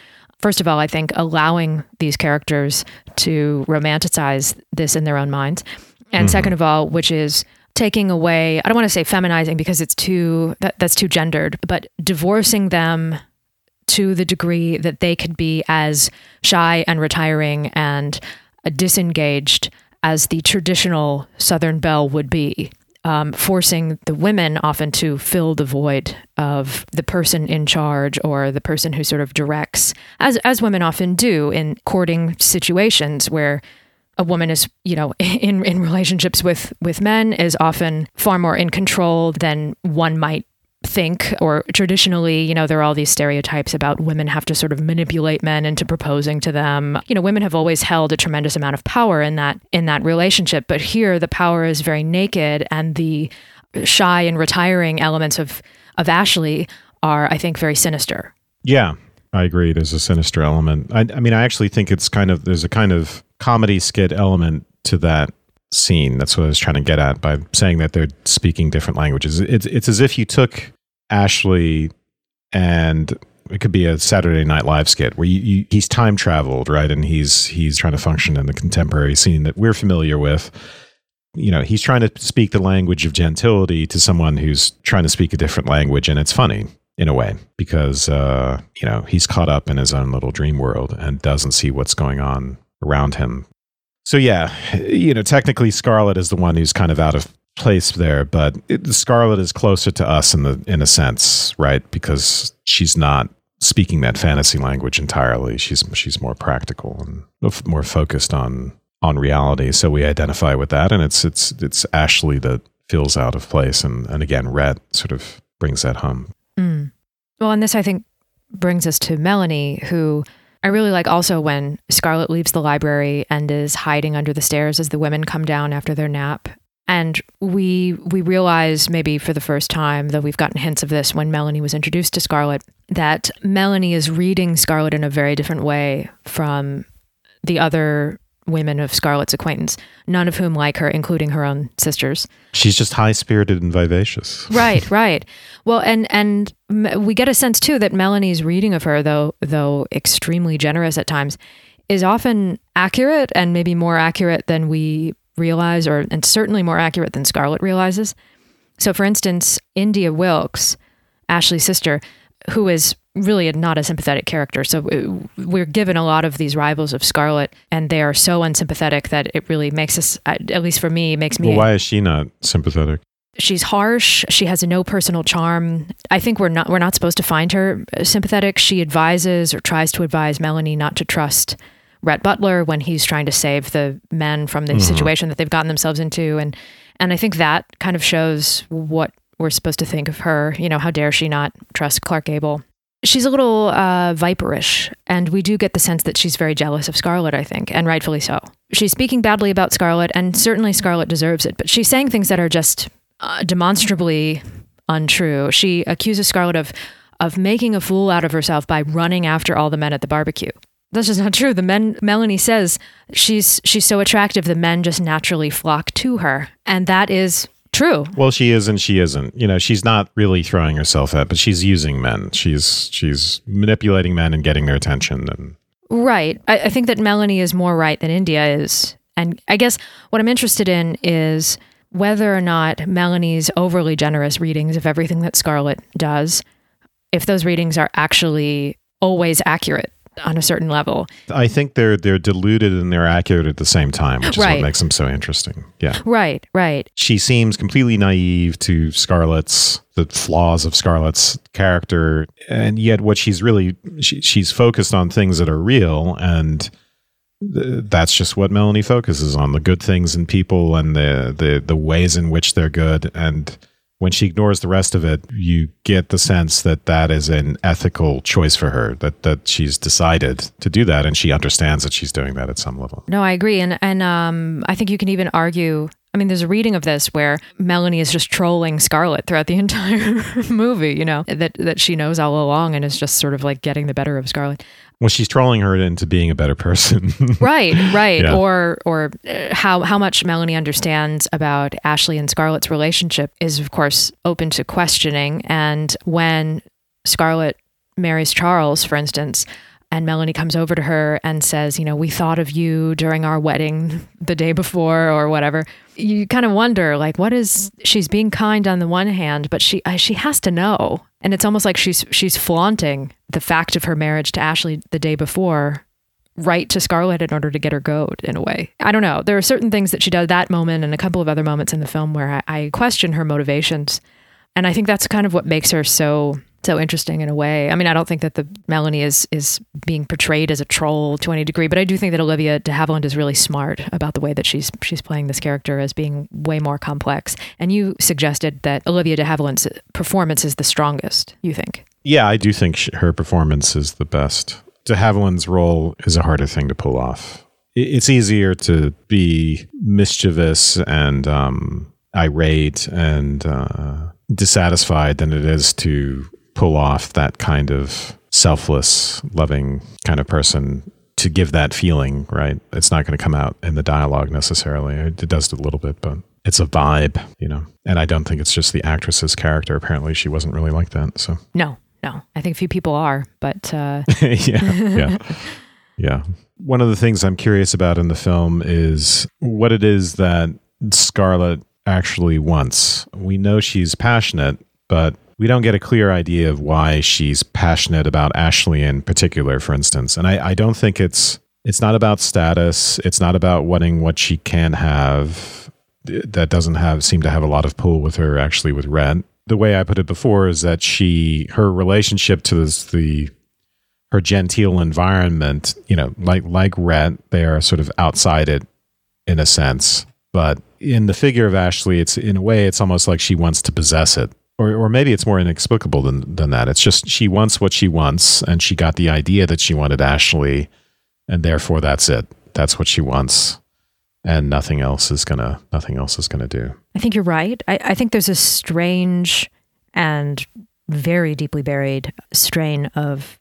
first of all I think allowing these characters to romanticize this in their own minds and mm-hmm. second of all which is taking away i don't want to say feminizing because it's too that, that's too gendered but divorcing them to the degree that they could be as shy and retiring and disengaged as the traditional southern belle would be um, forcing the women often to fill the void of the person in charge or the person who sort of directs, as as women often do in courting situations where a woman is, you know, in in relationships with with men is often far more in control than one might think or traditionally you know there are all these stereotypes about women have to sort of manipulate men into proposing to them. You know women have always held a tremendous amount of power in that in that relationship but here the power is very naked and the shy and retiring elements of of Ashley are I think very sinister. Yeah I agree. There's a sinister element. I, I mean I actually think it's kind of there's a kind of comedy skit element to that scene. That's what I was trying to get at by saying that they're speaking different languages. It's it's as if you took Ashley and it could be a Saturday Night Live skit where you, you, he's time traveled, right? And he's he's trying to function in the contemporary scene that we're familiar with. You know, he's trying to speak the language of gentility to someone who's trying to speak a different language, and it's funny in a way because uh, you know he's caught up in his own little dream world and doesn't see what's going on around him. So yeah, you know, technically Scarlett is the one who's kind of out of place there, but it, Scarlett is closer to us in the in a sense, right? Because she's not speaking that fantasy language entirely. She's she's more practical and more focused on on reality. So we identify with that, and it's it's it's Ashley that feels out of place, and and again, Rhett sort of brings that home. Mm. Well, and this I think brings us to Melanie, who I really like also when Scarlett leaves the library and is hiding under the stairs as the women come down after their nap. And we we realize maybe for the first time, though we've gotten hints of this when Melanie was introduced to Scarlett, that Melanie is reading Scarlett in a very different way from the other women of Scarlett's acquaintance, none of whom like her, including her own sisters. She's just high spirited and vivacious. right, right. Well, and and we get a sense too that Melanie's reading of her, though though extremely generous at times, is often accurate and maybe more accurate than we realize, or and certainly more accurate than Scarlett realizes. So, for instance, India Wilkes, Ashley's sister, who is really not a sympathetic character. So uh, we're given a lot of these rivals of Scarlett, and they are so unsympathetic that it really makes us, at least for me, makes me. Well, why is she not sympathetic? She's harsh. She has no personal charm. I think we're not we're not supposed to find her sympathetic. She advises or tries to advise Melanie not to trust Rhett Butler when he's trying to save the men from the mm-hmm. situation that they've gotten themselves into, and and I think that kind of shows what we're supposed to think of her. You know, how dare she not trust Clark Gable? She's a little uh, viperish, and we do get the sense that she's very jealous of Scarlett, I think, and rightfully so. She's speaking badly about Scarlett, and certainly Scarlett deserves it, but she's saying things that are just uh, demonstrably untrue. She accuses Scarlett of of making a fool out of herself by running after all the men at the barbecue. That's just not true. The men Melanie says she's she's so attractive the men just naturally flock to her. And that is True. Well, she is and she isn't. You know, she's not really throwing herself at, but she's using men. She's she's manipulating men and getting their attention. And right, I, I think that Melanie is more right than India is, and I guess what I'm interested in is whether or not Melanie's overly generous readings of everything that Scarlett does, if those readings are actually always accurate on a certain level. I think they're they're diluted and they're accurate at the same time, which is Right. what makes them so interesting. Yeah. Right, right. She seems completely naive to Scarlett's the flaws of Scarlett's character, and yet what she's really she, she's focused on things that are real, and th- that's just what Melanie focuses on: the good things in people and the the the ways in which they're good. And when she ignores the rest of it, you get the sense that that is an ethical choice for her. That that she's decided to do that, and she understands that she's doing that at some level. No, I agree, and and um, I think you can even argue. I mean, there's a reading of this where Melanie is just trolling Scarlett throughout the entire movie. You know that that she knows all along, and is just sort of like getting the better of Scarlett. Well, she's trolling her into being a better person. Right, right. Yeah. Or or uh, how how much Melanie understands about Ashley and Scarlett's relationship is of course open to questioning. And when Scarlett marries Charles, for instance, and Melanie comes over to her and says, you know, we thought of you during our wedding the day before or whatever. You kind of wonder, like, what is she's being kind on the one hand, but she uh, she has to know, and it's almost like she's she's flaunting the fact of her marriage to Ashley the day before right to Scarlett in order to get her goad in a way. I don't know. There are certain things that she does that moment and a couple of other moments in the film where I, I question her motivations. And I think that's kind of what makes her so so interesting in a way. I mean, I don't think that the Melanie is is being portrayed as a troll to any degree, but I do think that Olivia de Havilland is really smart about the way that she's she's playing this character as being way more complex. And you suggested that Olivia de Havilland's performance is the strongest. You think? Yeah, I do think sh- her performance is the best. De Havilland's role is a harder thing to pull off. It's easier to be mischievous and um, irate and uh, dissatisfied than it is to pull off that kind of selfless, loving kind of person. To give that feeling, right? It's not going to come out in the dialogue necessarily. It does a little bit, but it's a vibe, you know. And I don't think it's just the actress's character. Apparently, she wasn't really like that. So No, no. I think a few people are, but uh, yeah, yeah, yeah. One of the things I'm curious about in the film is what it is that Scarlett actually wants. We know she's passionate, but we don't get a clear idea of why she's passionate about Ashley in particular, for instance. And I, I don't think it's it's not about status. It's not about wanting what she can have. That doesn't have seem to have a lot of pull with her actually with Rhett. The way I put it before is that she her relationship to this, the her genteel environment, you know, like like Rhett, they are sort of outside it in a sense. But in the figure of Ashley, it's in a way, it's almost like she wants to possess it. Or, or maybe it's more inexplicable than, than that. It's just she wants what she wants, and she got the idea that she wanted Ashley, and therefore that's it. That's what she wants, and nothing else is gonna nothing else is gonna do. I think you're right. I, I think there's a strange and very deeply buried strain of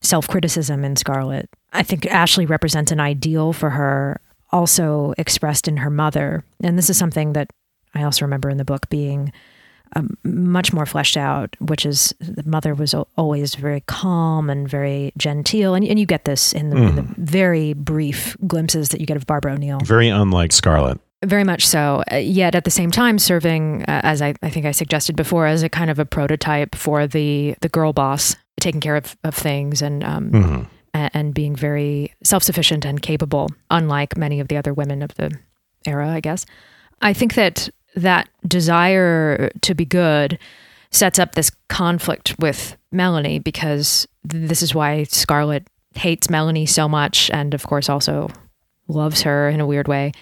self criticism in Scarlett. I think Ashley represents an ideal for her, also expressed in her mother. And this is something that I also remember in the book being um, much more fleshed out, which is the mother was always very calm and very genteel. And, and you get this in the, in the very brief glimpses that you get of Barbara O'Neill Very unlike Scarlett. very much so. Uh, yet at the same time, serving uh, as I, I think I suggested before, as a kind of a prototype for the the girl boss, taking care of, of things and um, Mhm. a- and being very self sufficient and capable, unlike many of the other women of the era, I guess. I think that that desire to be good sets up this conflict with Melanie because this is why Scarlett hates Melanie so much and of course also loves her in a weird way.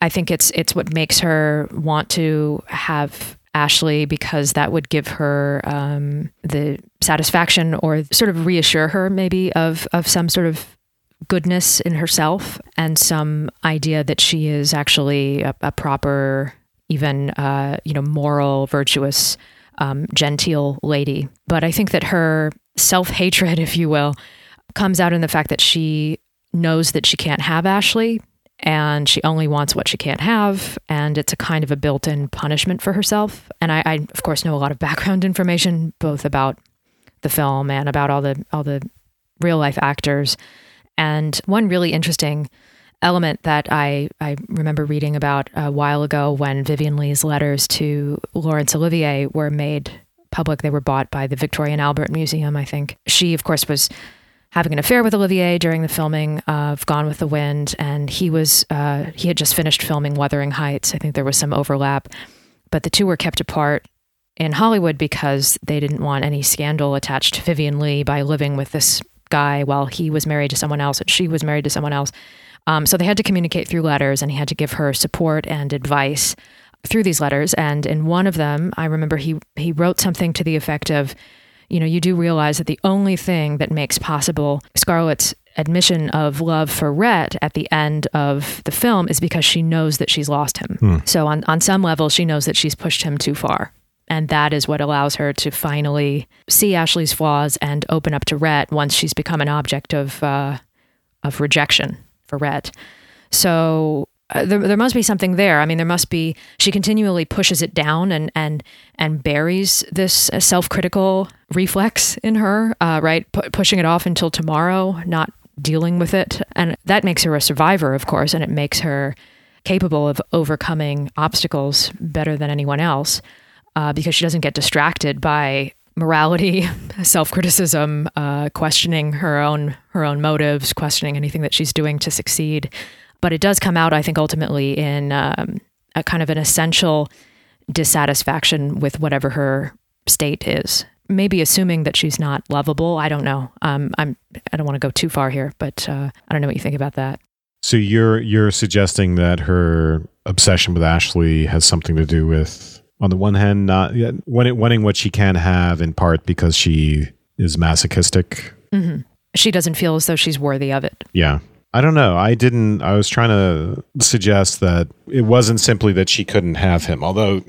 I think it's it's what makes her want to have Ashley because that would give her um, the satisfaction or sort of reassure her maybe of of some sort of goodness in herself and some idea that she is actually a, a proper, even uh, you know, moral, virtuous, um, genteel lady. But I think that her self hatred, if you will, comes out in the fact that she knows that she can't have Ashley and she only wants what she can't have. And it's a kind of a built-in punishment for herself. And I, I, of course know a lot of background information both about the film and about all the all the real life actors. And one really interesting element that I, I remember reading about a while ago when Vivien Leigh's letters to Laurence Olivier were made public. They were bought by the Victoria and Albert Museum, I think. She, of course, was having an affair with Olivier during the filming of Gone with the Wind, and he was uh, he had just finished filming Wuthering Heights. I think there was some overlap, but the two were kept apart in Hollywood because they didn't want any scandal attached to Vivien Leigh by living with this guy while he was married to someone else and she was married to someone else. Um, so they had to communicate through letters, and he had to give her support and advice through these letters. And in one of them, I remember he he wrote something to the effect of you know, you do realize that the only thing that makes possible Scarlett's admission of love for Rhett at the end of the film is because she knows that she's lost him. Hmm. So on, on some level, she knows that she's pushed him too far. And that is what allows her to finally see Ashley's flaws and open up to Rhett once she's become an object of uh, of rejection for Rhett. So uh, there, there must be something there. I mean, there must be. She continually pushes it down and and and buries this uh, self-critical reflex in her, uh, right? P- pushing it off until tomorrow, not dealing with it, and that makes her a survivor, of course, and it makes her capable of overcoming obstacles better than anyone else, uh, because she doesn't get distracted by morality, self-criticism, uh, questioning her own her own motives, questioning anything that she's doing to succeed. But it does come out, I think, ultimately in um, a kind of an essential dissatisfaction with whatever her state is. Maybe assuming that she's not lovable. I don't know. Um, I'm. I don't want to go too far here, but uh, I don't know what you think about that. So you're you're suggesting that her obsession with Ashley has something to do with, on the one hand, not wanting, wanting what she can have, in part because she is masochistic. Mm-hmm. She doesn't feel as though she's worthy of it. Yeah. I don't know. I didn't. I was trying to suggest that it wasn't simply that she couldn't have him, although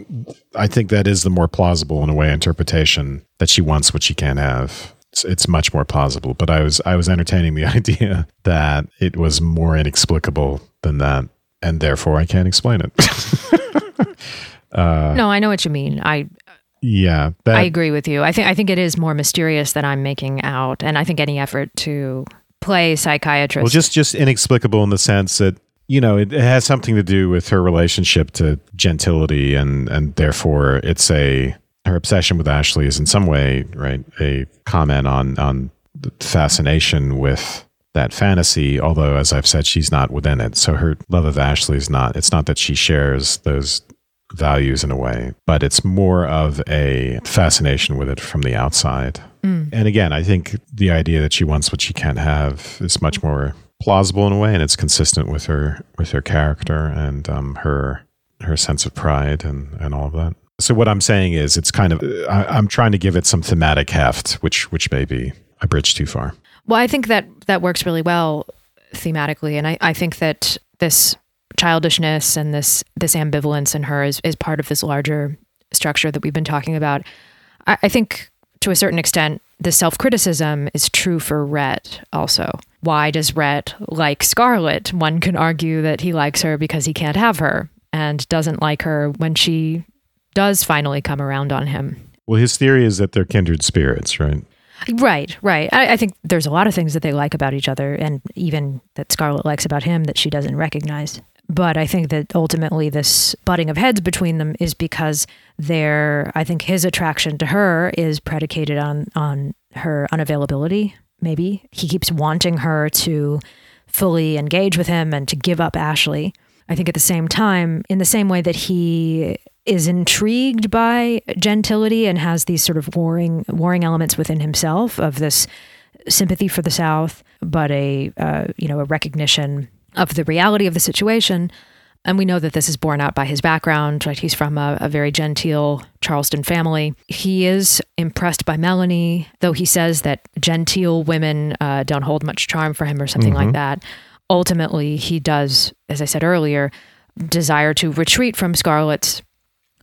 I think that is the more plausible in a way interpretation that she wants what she can't have. It's, it's much more plausible. But I was I was entertaining the idea that it was more inexplicable than that, and therefore I can't explain it. uh, no, I know what you mean. I yeah, that, I agree with you. I think I think it is more mysterious than I'm making out, and I think any effort to play psychiatrist. Well, just just inexplicable in the sense that you know it, it has something to do with her relationship to gentility, and and therefore it's a her obsession with Ashley is in some way right a comment on on the fascination with that fantasy although as i've said she's not within it so her love of ashley is not it's not that she shares those values in a way, but it's more of a fascination with it from the outside. Mm. And again, I think the idea that she wants what she can't have is much more plausible in a way, and it's consistent with her with her character and um, her her sense of pride and and all of that. So what I'm saying is, it's kind of I, I'm trying to give it some thematic heft, which which may be a bridge too far. Well, I think that that works really well thematically, and I, I think that this childishness and this this ambivalence in her is, is part of this larger structure that we've been talking about. I, I think to a certain extent, the self criticism is true for Rhett also. Why does Rhett like Scarlett? One can argue that he likes her because he can't have her and doesn't like her when she does finally come around on him. Well, his theory is that they're kindred spirits, right? Right, right. I, I, think there's a lot of things that they like about each other, and even that Scarlett likes about him that she doesn't recognize. But I think that ultimately this butting of heads between them is because their I think his attraction to her is predicated on on her unavailability. Maybe he keeps wanting her to fully engage with him and to give up Ashley. I think at the same time, in the same way that he is intrigued by gentility and has these sort of warring warring elements within himself of this sympathy for the South, but a uh, you know a recognition of the reality of the situation. And we know that this is borne out by his background, right? He's from a, a, very genteel Charleston family. He is impressed by Melanie, though he says that genteel women uh, don't hold much charm for him or something mm-hmm. like that. Ultimately, he does, as I said earlier, desire to retreat from Scarlett's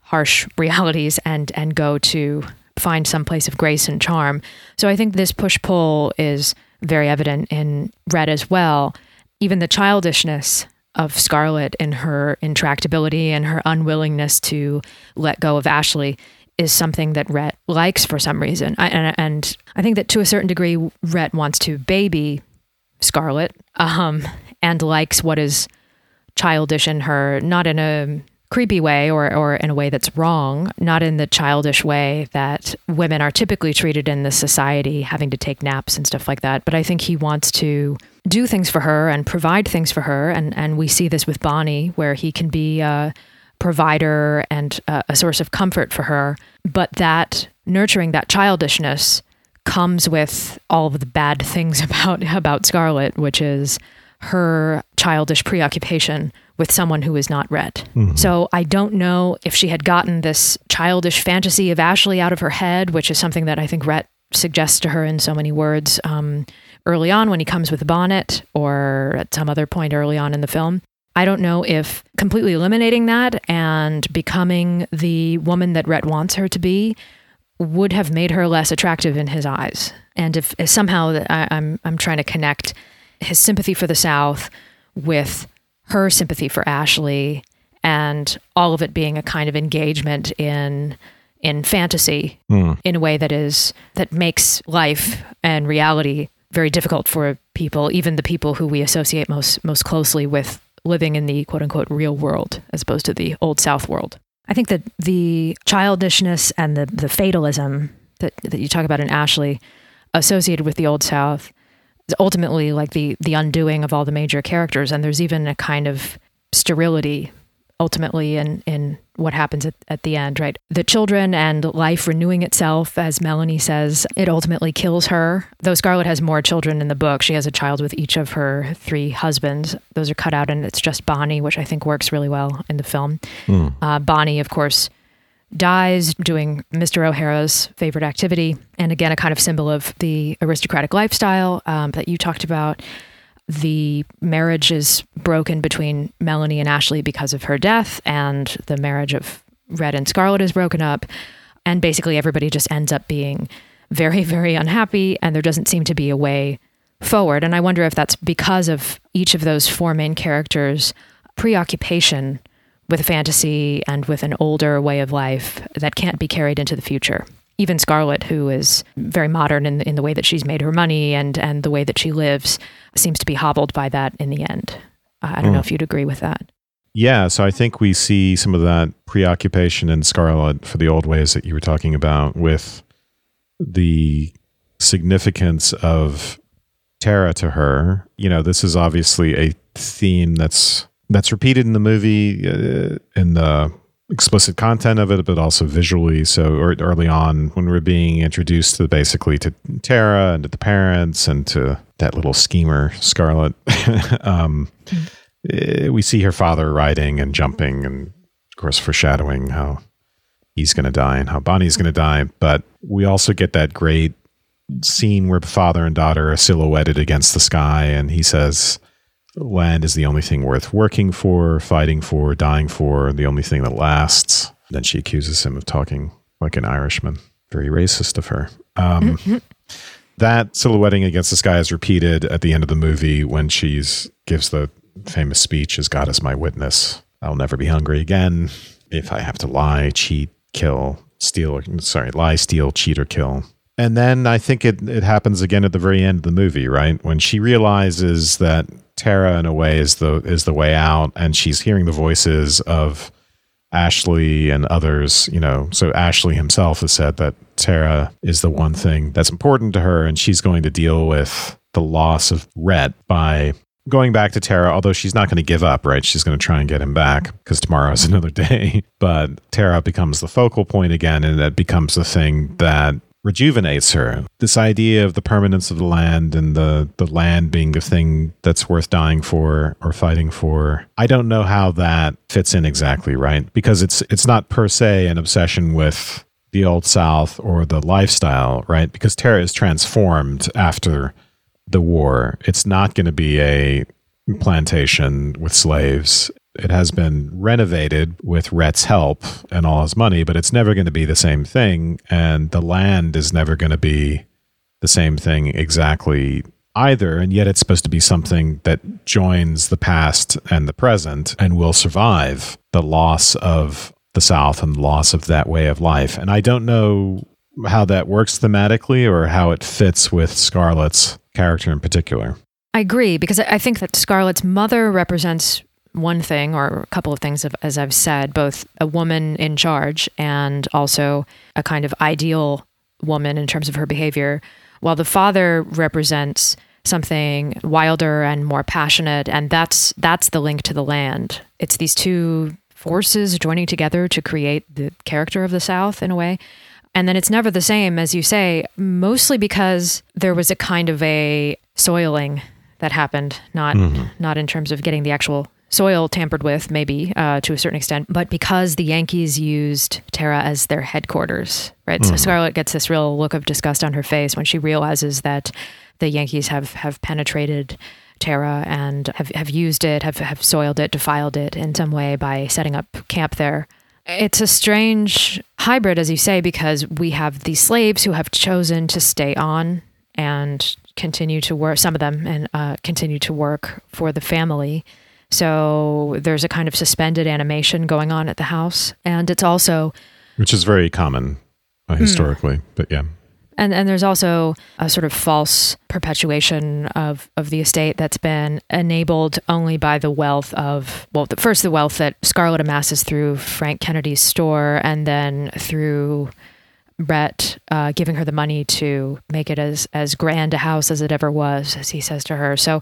harsh realities and and go to find some place of grace and charm. So I think this push pull is very evident in Rhett as well even the childishness of Scarlett in her intractability and her unwillingness to let go of Ashley is something that Rhett likes for some reason. I, and, and, I think that to a certain degree, Rhett wants to baby Scarlett um, and likes what is childish in her, not in a creepy way or, or in a way that's wrong, not in the childish way that women are typically treated in this society, having to take naps and stuff like that. But I think he wants to do things for her and provide things for her. And, and we see this with Bonnie, where he can be a provider and a, a source of comfort for her. But that nurturing that childishness comes with all of the bad things about about Scarlett, which is her childish preoccupation with someone who is not Rhett. Mm-hmm. So I don't know if she had gotten this childish fantasy of Ashley out of her head, which is something that I think Rhett suggests to her in so many words um, early on when he comes with bonnet or at some other point early on in the film. I don't know if completely eliminating that and becoming the woman that Rhett wants her to be would have made her less attractive in his eyes. And if, if somehow I, I'm I'm trying to connect his sympathy for the South with her sympathy for Ashley and all of it being a kind of engagement in in fantasy mm. in a way that is that makes life and reality very difficult for people, even the people who we associate most most closely with living in the quote unquote real world as opposed to the old South world. I think that the childishness and the the fatalism that that you talk about in Ashley associated with the old South is ultimately like the the undoing of all the major characters and there's even a kind of sterility ultimately in in what happens at, at the end right the children and life renewing itself as melanie says it ultimately kills her though scarlett has more children in the book she has a child with each of her three husbands those are cut out and it's just bonnie which i think works really well in the film mm. uh, bonnie of course dies doing Mr. O'Hara's favorite activity. And again, a kind of symbol of the aristocratic lifestyle um, that you talked about. The marriage is broken between Melanie and Ashley because of her death, and the marriage of Rhett and Scarlett is broken up. And basically, everybody just ends up being very, very unhappy, and there doesn't seem to be a way forward. And I wonder if that's because of each of those four main characters' preoccupation with fantasy and with an older way of life that can't be carried into the future. Even Scarlett, who is very modern in, in the way that she's made her money and, and the way that she lives, seems to be hobbled by that in the end. Uh, I don't mm. know if you'd agree with that. Yeah, so I think we see some of that preoccupation in Scarlett for the old ways that you were talking about with the significance of Tara to her. You know, this is obviously a theme that's that's repeated in the movie uh, in the explicit content of it, but also visually. So early on, when we're being introduced to basically to Tara and to the parents and to that little schemer Scarlett, um, mm-hmm. we see her father riding and jumping, and of course foreshadowing how he's going to die and how Bonnie's going to die. But we also get that great scene where father and daughter are silhouetted against the sky, and he says land is the only thing worth working for, fighting for, dying for, the only thing that lasts. Then she accuses him of talking like an Irishman. Very racist of her. Um, mm-hmm. That silhouetting against the sky is repeated at the end of the movie when she's gives the famous speech, "As God is my witness, I'll never be hungry again. If I have to lie, cheat, kill, steal, or, sorry, lie, steal, cheat, or kill." And then I think it it happens again at the very end of the movie, right? When she realizes that Tara in a way is the is the way out, and she's hearing the voices of Ashley and others. You know, so Ashley himself has said that Tara is the one thing that's important to her, and she's going to deal with the loss of Rhett by going back to Tara, although she's not going to give up, right? She's going to try and get him back because tomorrow is another day. But Tara becomes the focal point again, and that becomes the thing that rejuvenates her. This idea of the permanence of the land and the, the land being a thing that's worth dying for or fighting for. I don't know how that fits in exactly, right? Because it's it's not per se an obsession with the old South or the lifestyle, right? Because Tara is transformed after the war. It's not going to be a plantation with slaves it has been renovated with Rhett's help and all his money, but it's never going to be the same thing. And the land is never going to be the same thing exactly either. And yet it's supposed to be something that joins the past and the present and will survive the loss of the South and the loss of that way of life. And I don't know how that works thematically or how it fits with Scarlett's character in particular. I agree because I think that Scarlett's mother represents one thing or a couple of things, as I've said, both a woman in charge and also a kind of ideal woman in terms of her behavior, while the father represents something wilder and more passionate and that's that's the link to the land. It's these two forces joining together to create the character of the south in a way. And then it's never the same as you say mostly because there was a kind of a soiling that happened not mm-hmm. not in terms of getting the actual soil tampered with, maybe uh, to a certain extent, but because the Yankees used Tara as their headquarters, right? Mm. So hmm. Scarlett gets this real look of disgust on her face when she realizes that the Yankees have have penetrated Tara and have, have used it, have, have soiled it, defiled it in some way by setting up camp there. It's a strange hybrid, as you say, because we have these slaves who have chosen to stay on and continue to work, some of them, and uh, continue to work for the family so there's a kind of suspended animation going on at the house. And it's also. Which is very common uh, hmm. historically, mm. but yeah. And, and there's also a sort of false perpetuation of, of the estate that's been enabled only by the wealth of, well, the, first the wealth that Scarlett amasses through Frank Kennedy's store and then through Rhett uh, giving her the money to make it as, as grand a house as it ever was, as he says to her. So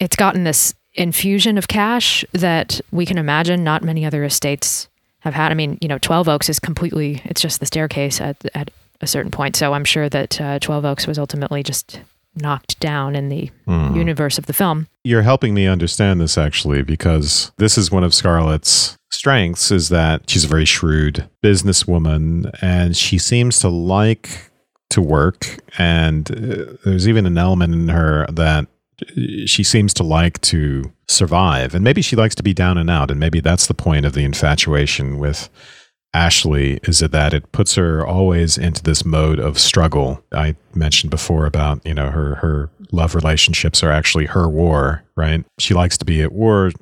it's gotten this infusion of cash that we can imagine not many other estates have had. I mean, you know, 12 Oaks is completely, it's just the staircase at, at a certain point. So I'm sure that uh, 12 Oaks was ultimately just knocked down in the mm. universe of the film. You're helping me understand this actually because this is one of Scarlett's strengths is that she's a very shrewd businesswoman and she seems to like to work and uh, there's even an element in her that she seems to like to survive and maybe she likes to be down and out and maybe that's the point of the infatuation with Ashley is it that it puts her always into this mode of struggle. I mentioned before about, you know, her her love relationships are actually her war, right? She likes to be at war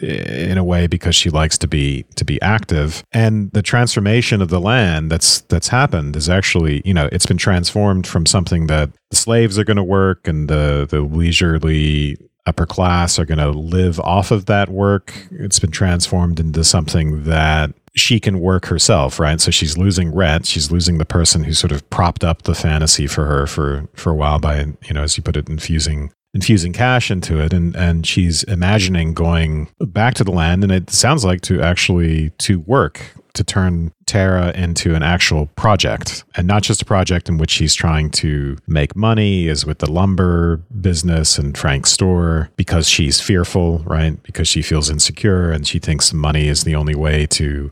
eh, in a way because she likes to be to be active. And the transformation of the land that's that's happened is actually, you know, it's been transformed from something that the slaves are going to work and the the leisurely upper class are going to live off of that work. It's been transformed into something that she can work herself, right? So she's losing Rhett. She's losing the person who sort of propped up the fantasy for her for for a while by you know, as you put it, infusing infusing cash into it and and she's imagining going back to the land and it sounds like to actually to work to turn Tara into an actual project and not just a project in which she's trying to make money is with the lumber business and Frank's store because she's fearful, right? Because she feels insecure and she thinks money is the only way to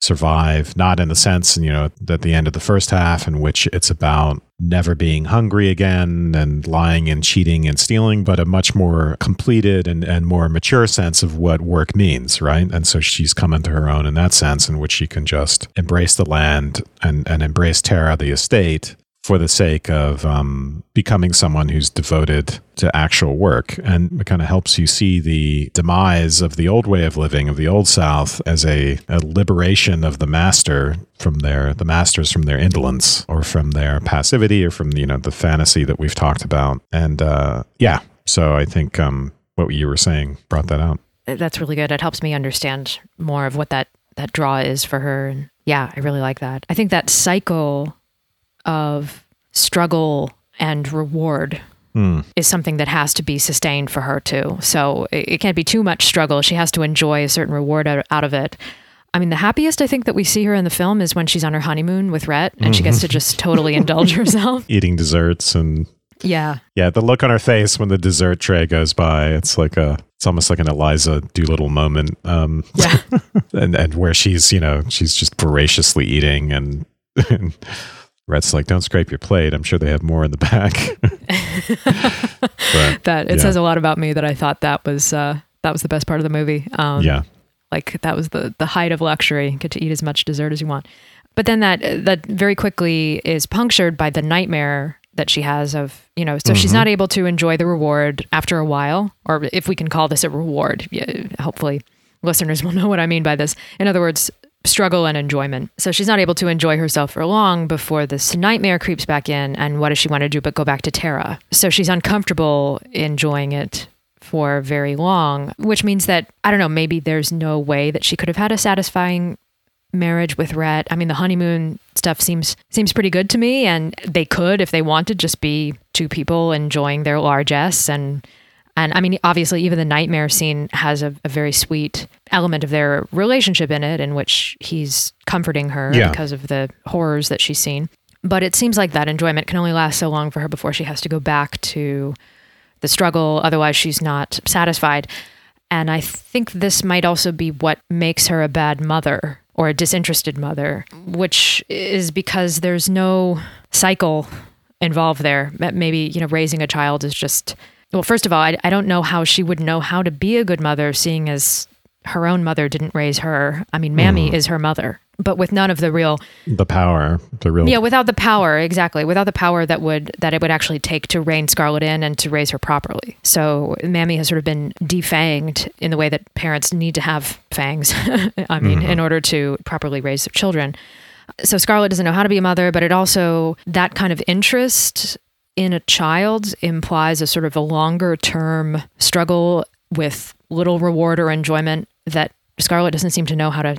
survive, not in the sense, you know, at the end of the first half, in which it's about never being hungry again and lying and cheating and stealing, but a much more completed and, and more mature sense of what work means, right? And so she's come into her own in that sense, in which she can just embrace the land and, and embrace Tara, the estate, for the sake of um, becoming someone who's devoted to actual work. And it kind of helps you see the demise of the old way of living, of the old South, as a, a liberation of the master from their the masters from their indolence or from their passivity or from you know the fantasy that we've talked about. And uh, yeah, so I think um, what you were saying brought that out. That's really good. It helps me understand more of what that that draw is for her. And yeah, I really like that. I think that cycle of struggle and reward mm. is something that has to be sustained for her too. So it, it, can't be too much struggle. She has to enjoy a certain reward out, out, of it. I mean, the happiest I think that we see her in the film is when she's on her honeymoon with Rhett and mm-hmm. she gets to just totally indulge herself, eating desserts and yeah, yeah. The look on her face when the dessert tray goes by, it's like a, it's almost like an Eliza Doolittle moment. Um, yeah, and and where she's you know she's just voraciously eating and, and Rhett's like, don't scrape your plate. I'm sure they have more in the back. but, that it yeah. says a lot about me that I thought that was uh, that was the best part of the movie. Um, yeah, like that was the the height of luxury. Get to eat as much dessert as you want. But then that that very quickly is punctured by the nightmare that she has of, you know, so she's not able to enjoy the reward after a while, or if we can call this a reward. Yeah, hopefully, listeners will know what I mean by this. In other words, struggle and enjoyment. So she's not able to enjoy herself for long before this nightmare creeps back in. And what does she want to do but go back to Tara? So she's uncomfortable enjoying it for very long, which means that, I don't know, maybe there's no way that she could have had a satisfying marriage with Rhett. I mean, the honeymoon stuff seems seems pretty good to me, and they could, if they wanted, just be two people enjoying their largesse and and I mean, obviously, even the nightmare scene has a, a, very sweet element of their relationship in it, in which he's comforting her yeah. because of the horrors that she's seen. But it seems like that enjoyment can only last so long for her before she has to go back to the struggle. Otherwise, she's not satisfied. And I think this might also be what makes her a bad mother or a disinterested mother, which is because there's no cycle involved there. Maybe, you know, raising a child is just well, first of all, I, I don't know how she would know how to be a good mother, seeing as her own mother didn't raise her. I mean, Mammy mm. is her mother, but with none of the real the power, the real yeah, without the power, exactly, without the power that would that it would actually take to rein Scarlett in and to raise her properly. So Mammy has sort of been defanged in the way that parents need to have fangs. I mean, mm-hmm. in order to properly raise their children. So Scarlett doesn't know how to be a mother, but it also that kind of interest in a child implies a sort of a longer term struggle with little reward or enjoyment that Scarlett doesn't seem to know how to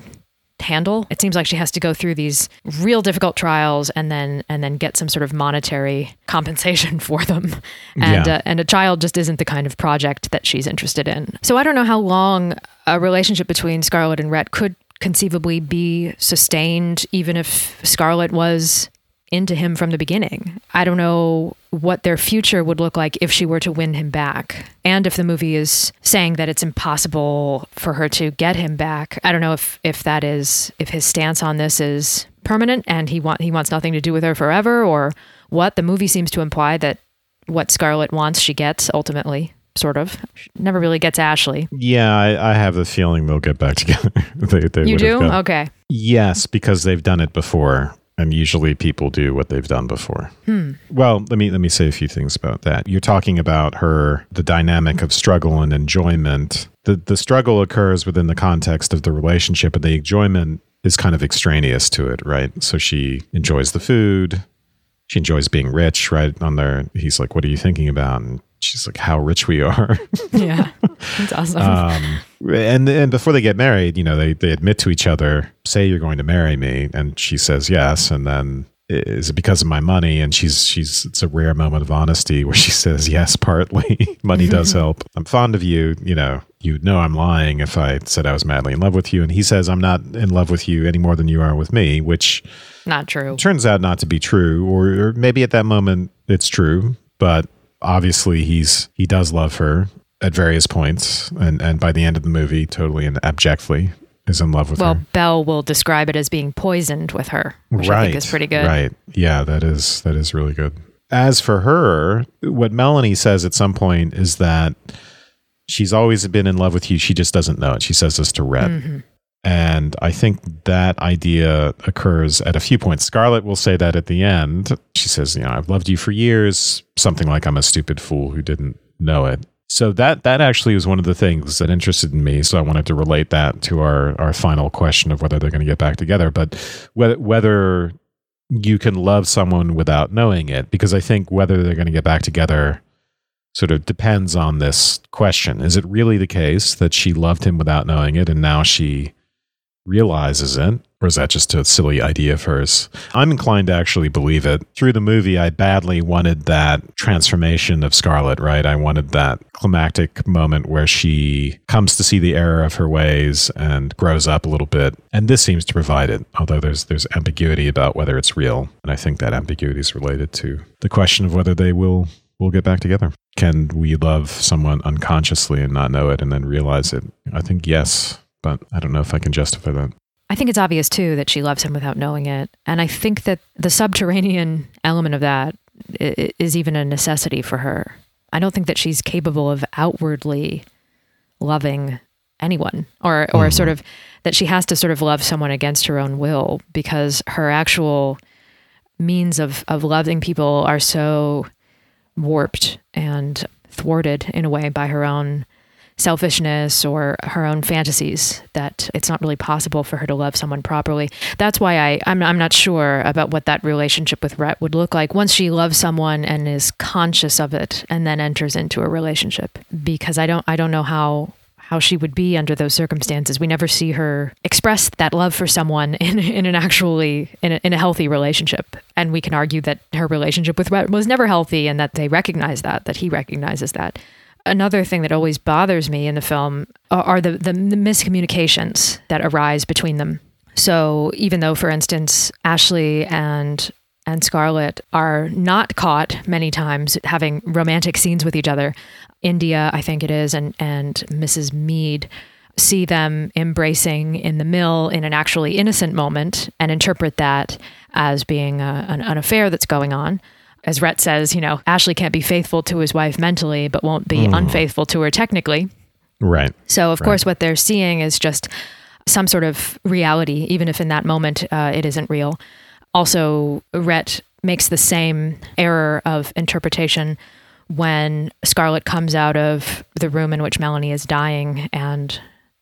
handle. It seems like she has to go through these real difficult trials and then and then get some sort of monetary compensation for them. And yeah. uh, and a child just isn't the kind of project that she's interested in. So I don't know how long a relationship between Scarlett and Rhett could conceivably be sustained even if Scarlett was into him from the beginning. I don't know what their future would look like if she were to win him back. And if the movie is saying that it's impossible for her to get him back. I don't know if if that is if his stance on this is permanent and he want he wants nothing to do with her forever or what. The movie seems to imply that what Scarlett wants she gets ultimately sort of. Never really gets Ashley. Yeah, I, I have the feeling they'll get back together. they, they you do? Okay. Yes, because they've done it before and usually people do what they've done before. Hmm. Well, let me let me say a few things about that. You're talking about her the dynamic of struggle and enjoyment. The the struggle occurs within the context of the relationship and the enjoyment is kind of extraneous to it, right? So she enjoys the food, she enjoys being rich, right? On there he's like, "What are you thinking about?" And she's like, "How rich we are." yeah. That's awesome. Um, and and before they get married, you know, they they admit to each other, say you're going to marry me, and she says yes, and then is it because of my money? And she's she's it's a rare moment of honesty where she says yes, partly money does help. I'm fond of you, you know. You'd know I'm lying if I said I was madly in love with you. And he says I'm not in love with you any more than you are with me, which not true. Turns out not to be true, or, or maybe at that moment it's true, but obviously he's he does love her at various points, and and by the end of the movie, totally and abjectly is in love with well, her. Well, Belle will describe it as being poisoned with her, which right, I think is pretty good. Right. Yeah, that is that is really good. As for her, what Melanie says at some point is that she's always been in love with you. She just doesn't know it. She says this to Rhett. Mm-hmm. And I think that idea occurs at a few points. Scarlett will say that at the end. She says, You know, I've loved you for years, something like I'm a stupid fool who didn't know it. So that that actually was one of the things that interested in me. So I wanted to relate that to our our final question of whether they're going to get back together. But whether whether you can love someone without knowing it, because I think whether they're going to get back together sort of depends on this question. Is it really the case that she loved him without knowing it, and now she realizes it, or is that just a silly idea of hers? I'm inclined to actually believe it. Through the movie, I badly wanted that transformation of Scarlett, right? I wanted that climactic moment where she comes to see the error of her ways and grows up a little bit. And this seems to provide it, although there's there's ambiguity about whether it's real. And I think that ambiguity is related to the question of whether they will will get back together. Can we love someone unconsciously and not know it and then realize it? I think yes but I don't know if I can justify that. I think it's obvious too that she loves him without knowing it. And I think that the subterranean element of that is even a necessity for her. I don't think that she's capable of outwardly loving anyone or or mm-hmm. sort of that she has to sort of love someone against her own will because her actual means of of loving people are so warped and thwarted in a way by her own selfishness or her own fantasies that it's not really possible for her to love someone properly. That's why I I'm I'm not sure about what that relationship with Rhett would look like once she loves someone and is conscious of it and then enters into a relationship because I don't I don't know how how she would be under those circumstances. We never see her express that love for someone in, in an actually in a, in a healthy relationship. And we can argue that her relationship with Rhett was never healthy and that they recognize that, that he recognizes that. Another thing that always bothers me in the film are the, the, the miscommunications that arise between them. So even though, for instance, Ashley and and Scarlett are not caught many times having romantic scenes with each other. India, I think it is, and and Mrs. Meade see them embracing in the mill in an actually innocent moment and interpret that as being a, an, an affair that's going on as Rhett says, you know, Ashley can't be faithful to his wife mentally, but won't be mm. unfaithful to her technically. Right. So, of right. course, what they're seeing is just some sort of reality, even if in that moment uh, it isn't real. Also, Rhett makes the same error of interpretation when Scarlett comes out of the room in which Melanie is dying and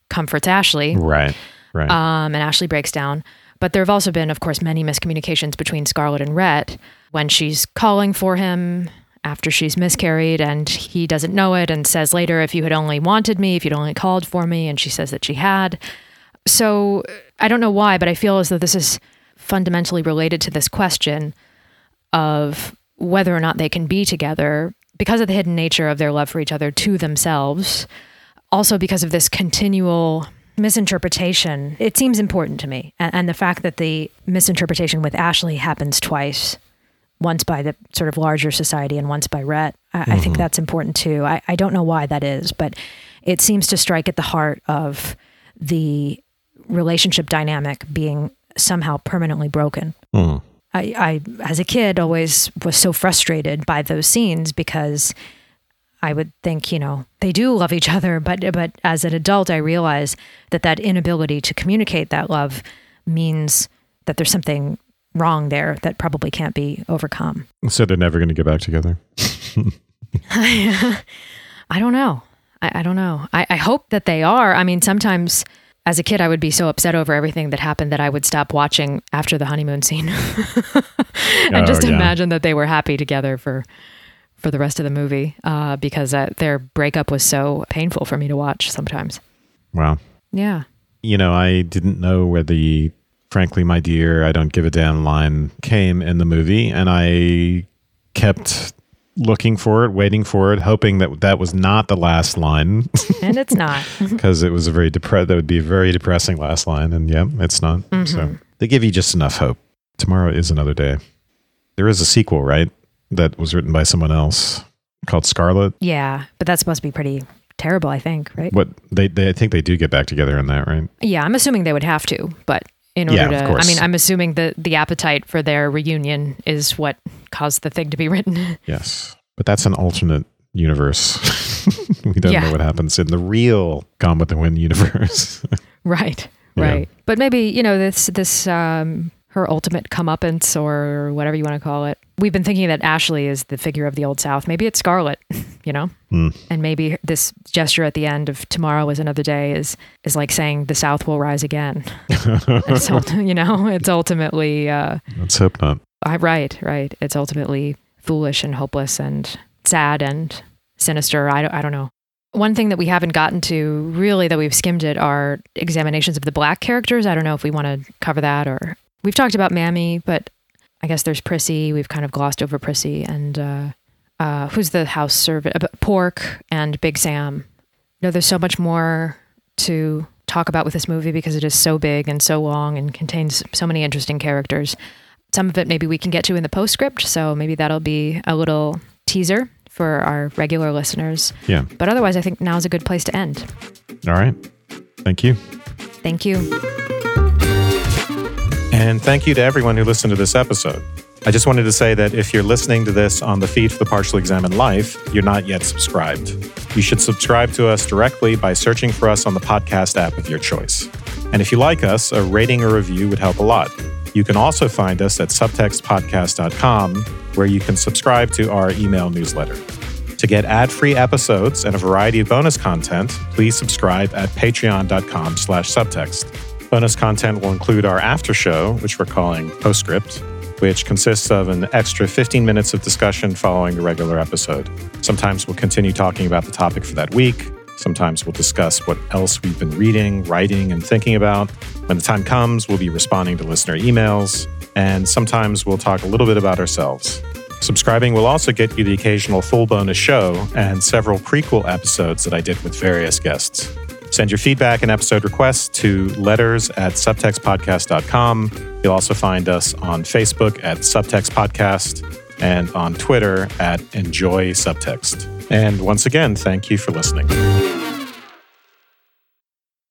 comforts Ashley. Right. Right. Um, and Ashley breaks down. But there have also been, of course, many miscommunications between Scarlett and Rhett when she's calling for him after she's miscarried and he doesn't know it and says later, if you had only wanted me, if you'd only called for me, and she says that she had. So I don't know why, but I feel as though this is fundamentally related to this question of whether or not they can be together because of the hidden nature of their love for each other to themselves. Also, because of this continual misinterpretation, it seems important to me. And, the fact that the misinterpretation with Ashley happens twice once by the sort of larger society and once by Rhett. I, mm-hmm. I think mm-hmm. that's important too. I, I don't know why that is, but it seems to strike at the heart of the relationship dynamic being somehow permanently broken. Mm. I, I, as a kid, always was so frustrated by those scenes because I would think, you know, they do love each other, but but as an adult, I realize that that inability to communicate that love means that there's something wrong there that probably can't be overcome. So they're never going to get back together. I, I don't know. I, I don't know. I, I hope that they are. I mean, sometimes as a kid, I would be so upset over everything that happened that I would stop watching after the honeymoon scene and oh, just yeah. imagine that they were happy together for for the rest of the movie uh, because uh, their breakup was so painful for me to watch sometimes. Wow. Yeah. You know, I didn't know where the frankly, my dear, I don't give a damn line came in the movie, and I kept looking for it, waiting for it, hoping that that was not the last line. and it's not. Because it was a very depressed, that would be a very depressing last line. And yeah, it's not. Mm-hmm. So they give you just enough hope. Tomorrow is another day. There is a sequel, right? That was written by someone else called Scarlett. Yeah, but that's supposed to be pretty terrible, I think, right? What they, they I think they do get back together in that, right? Yeah, I'm assuming they would have to, but in order yeah, to I mean I'm assuming the the appetite for their reunion is what caused the thing to be written. Yes. But that's an alternate universe. we don't yeah. know what happens in the real Gone with the Wind universe. right. Right. Yeah. But maybe, you know, this this um her ultimate comeuppance or whatever you want to call it. We've been thinking that Ashley is the figure of the Old South. Maybe it's Scarlett, you know? Mm. And maybe this gesture at the end of tomorrow is another day is is like saying the South will rise again. it's, you know, it's ultimately uh Let's hope not. I, right, right. It's ultimately foolish and hopeless and sad and sinister. I don't, I don't know. One thing that we haven't gotten to really that we've skimmed it are examinations of the black characters. I don't know if we want to cover that or We've talked about Mammy, but I guess there's Prissy. We've kind of glossed over Prissy and uh, uh, who's the house servant? Uh, Pork and Big Sam. No, there's so much more to talk about with this movie because it is so big and so long and contains so many interesting characters. Some of it maybe we can get to in the postscript, so maybe that'll be a little teaser for our regular listeners. Yeah. But otherwise, I think now's a good place to end. All right. Thank you. Thank you. And thank you to everyone who listened to this episode. I just wanted to say that if you're listening to this on the feed for the Partially Examined Life, you're not yet subscribed. You should subscribe to us directly by searching for us on the podcast app of your choice. And if you like us, a rating or review would help a lot. You can also find us at subtextpodcast.com, where you can subscribe to our email newsletter. To get ad-free episodes and a variety of bonus content, please subscribe at patreon.com slash subtext. Bonus content will include our after show, which we're calling Postscript, which consists of an extra 15 minutes of discussion following the regular episode. Sometimes we'll continue talking about the topic for that week. Sometimes we'll discuss what else we've been reading, writing, and thinking about. When the time comes, we'll be responding to listener emails. And sometimes we'll talk a little bit about ourselves. Subscribing will also get you the occasional full bonus show and several prequel episodes that I did with various guests. Send your feedback and episode requests to letters at subtextpodcast.com. You'll also find us on Facebook at Subtext Podcast and on Twitter at Enjoy Subtext. And once again, thank you for listening.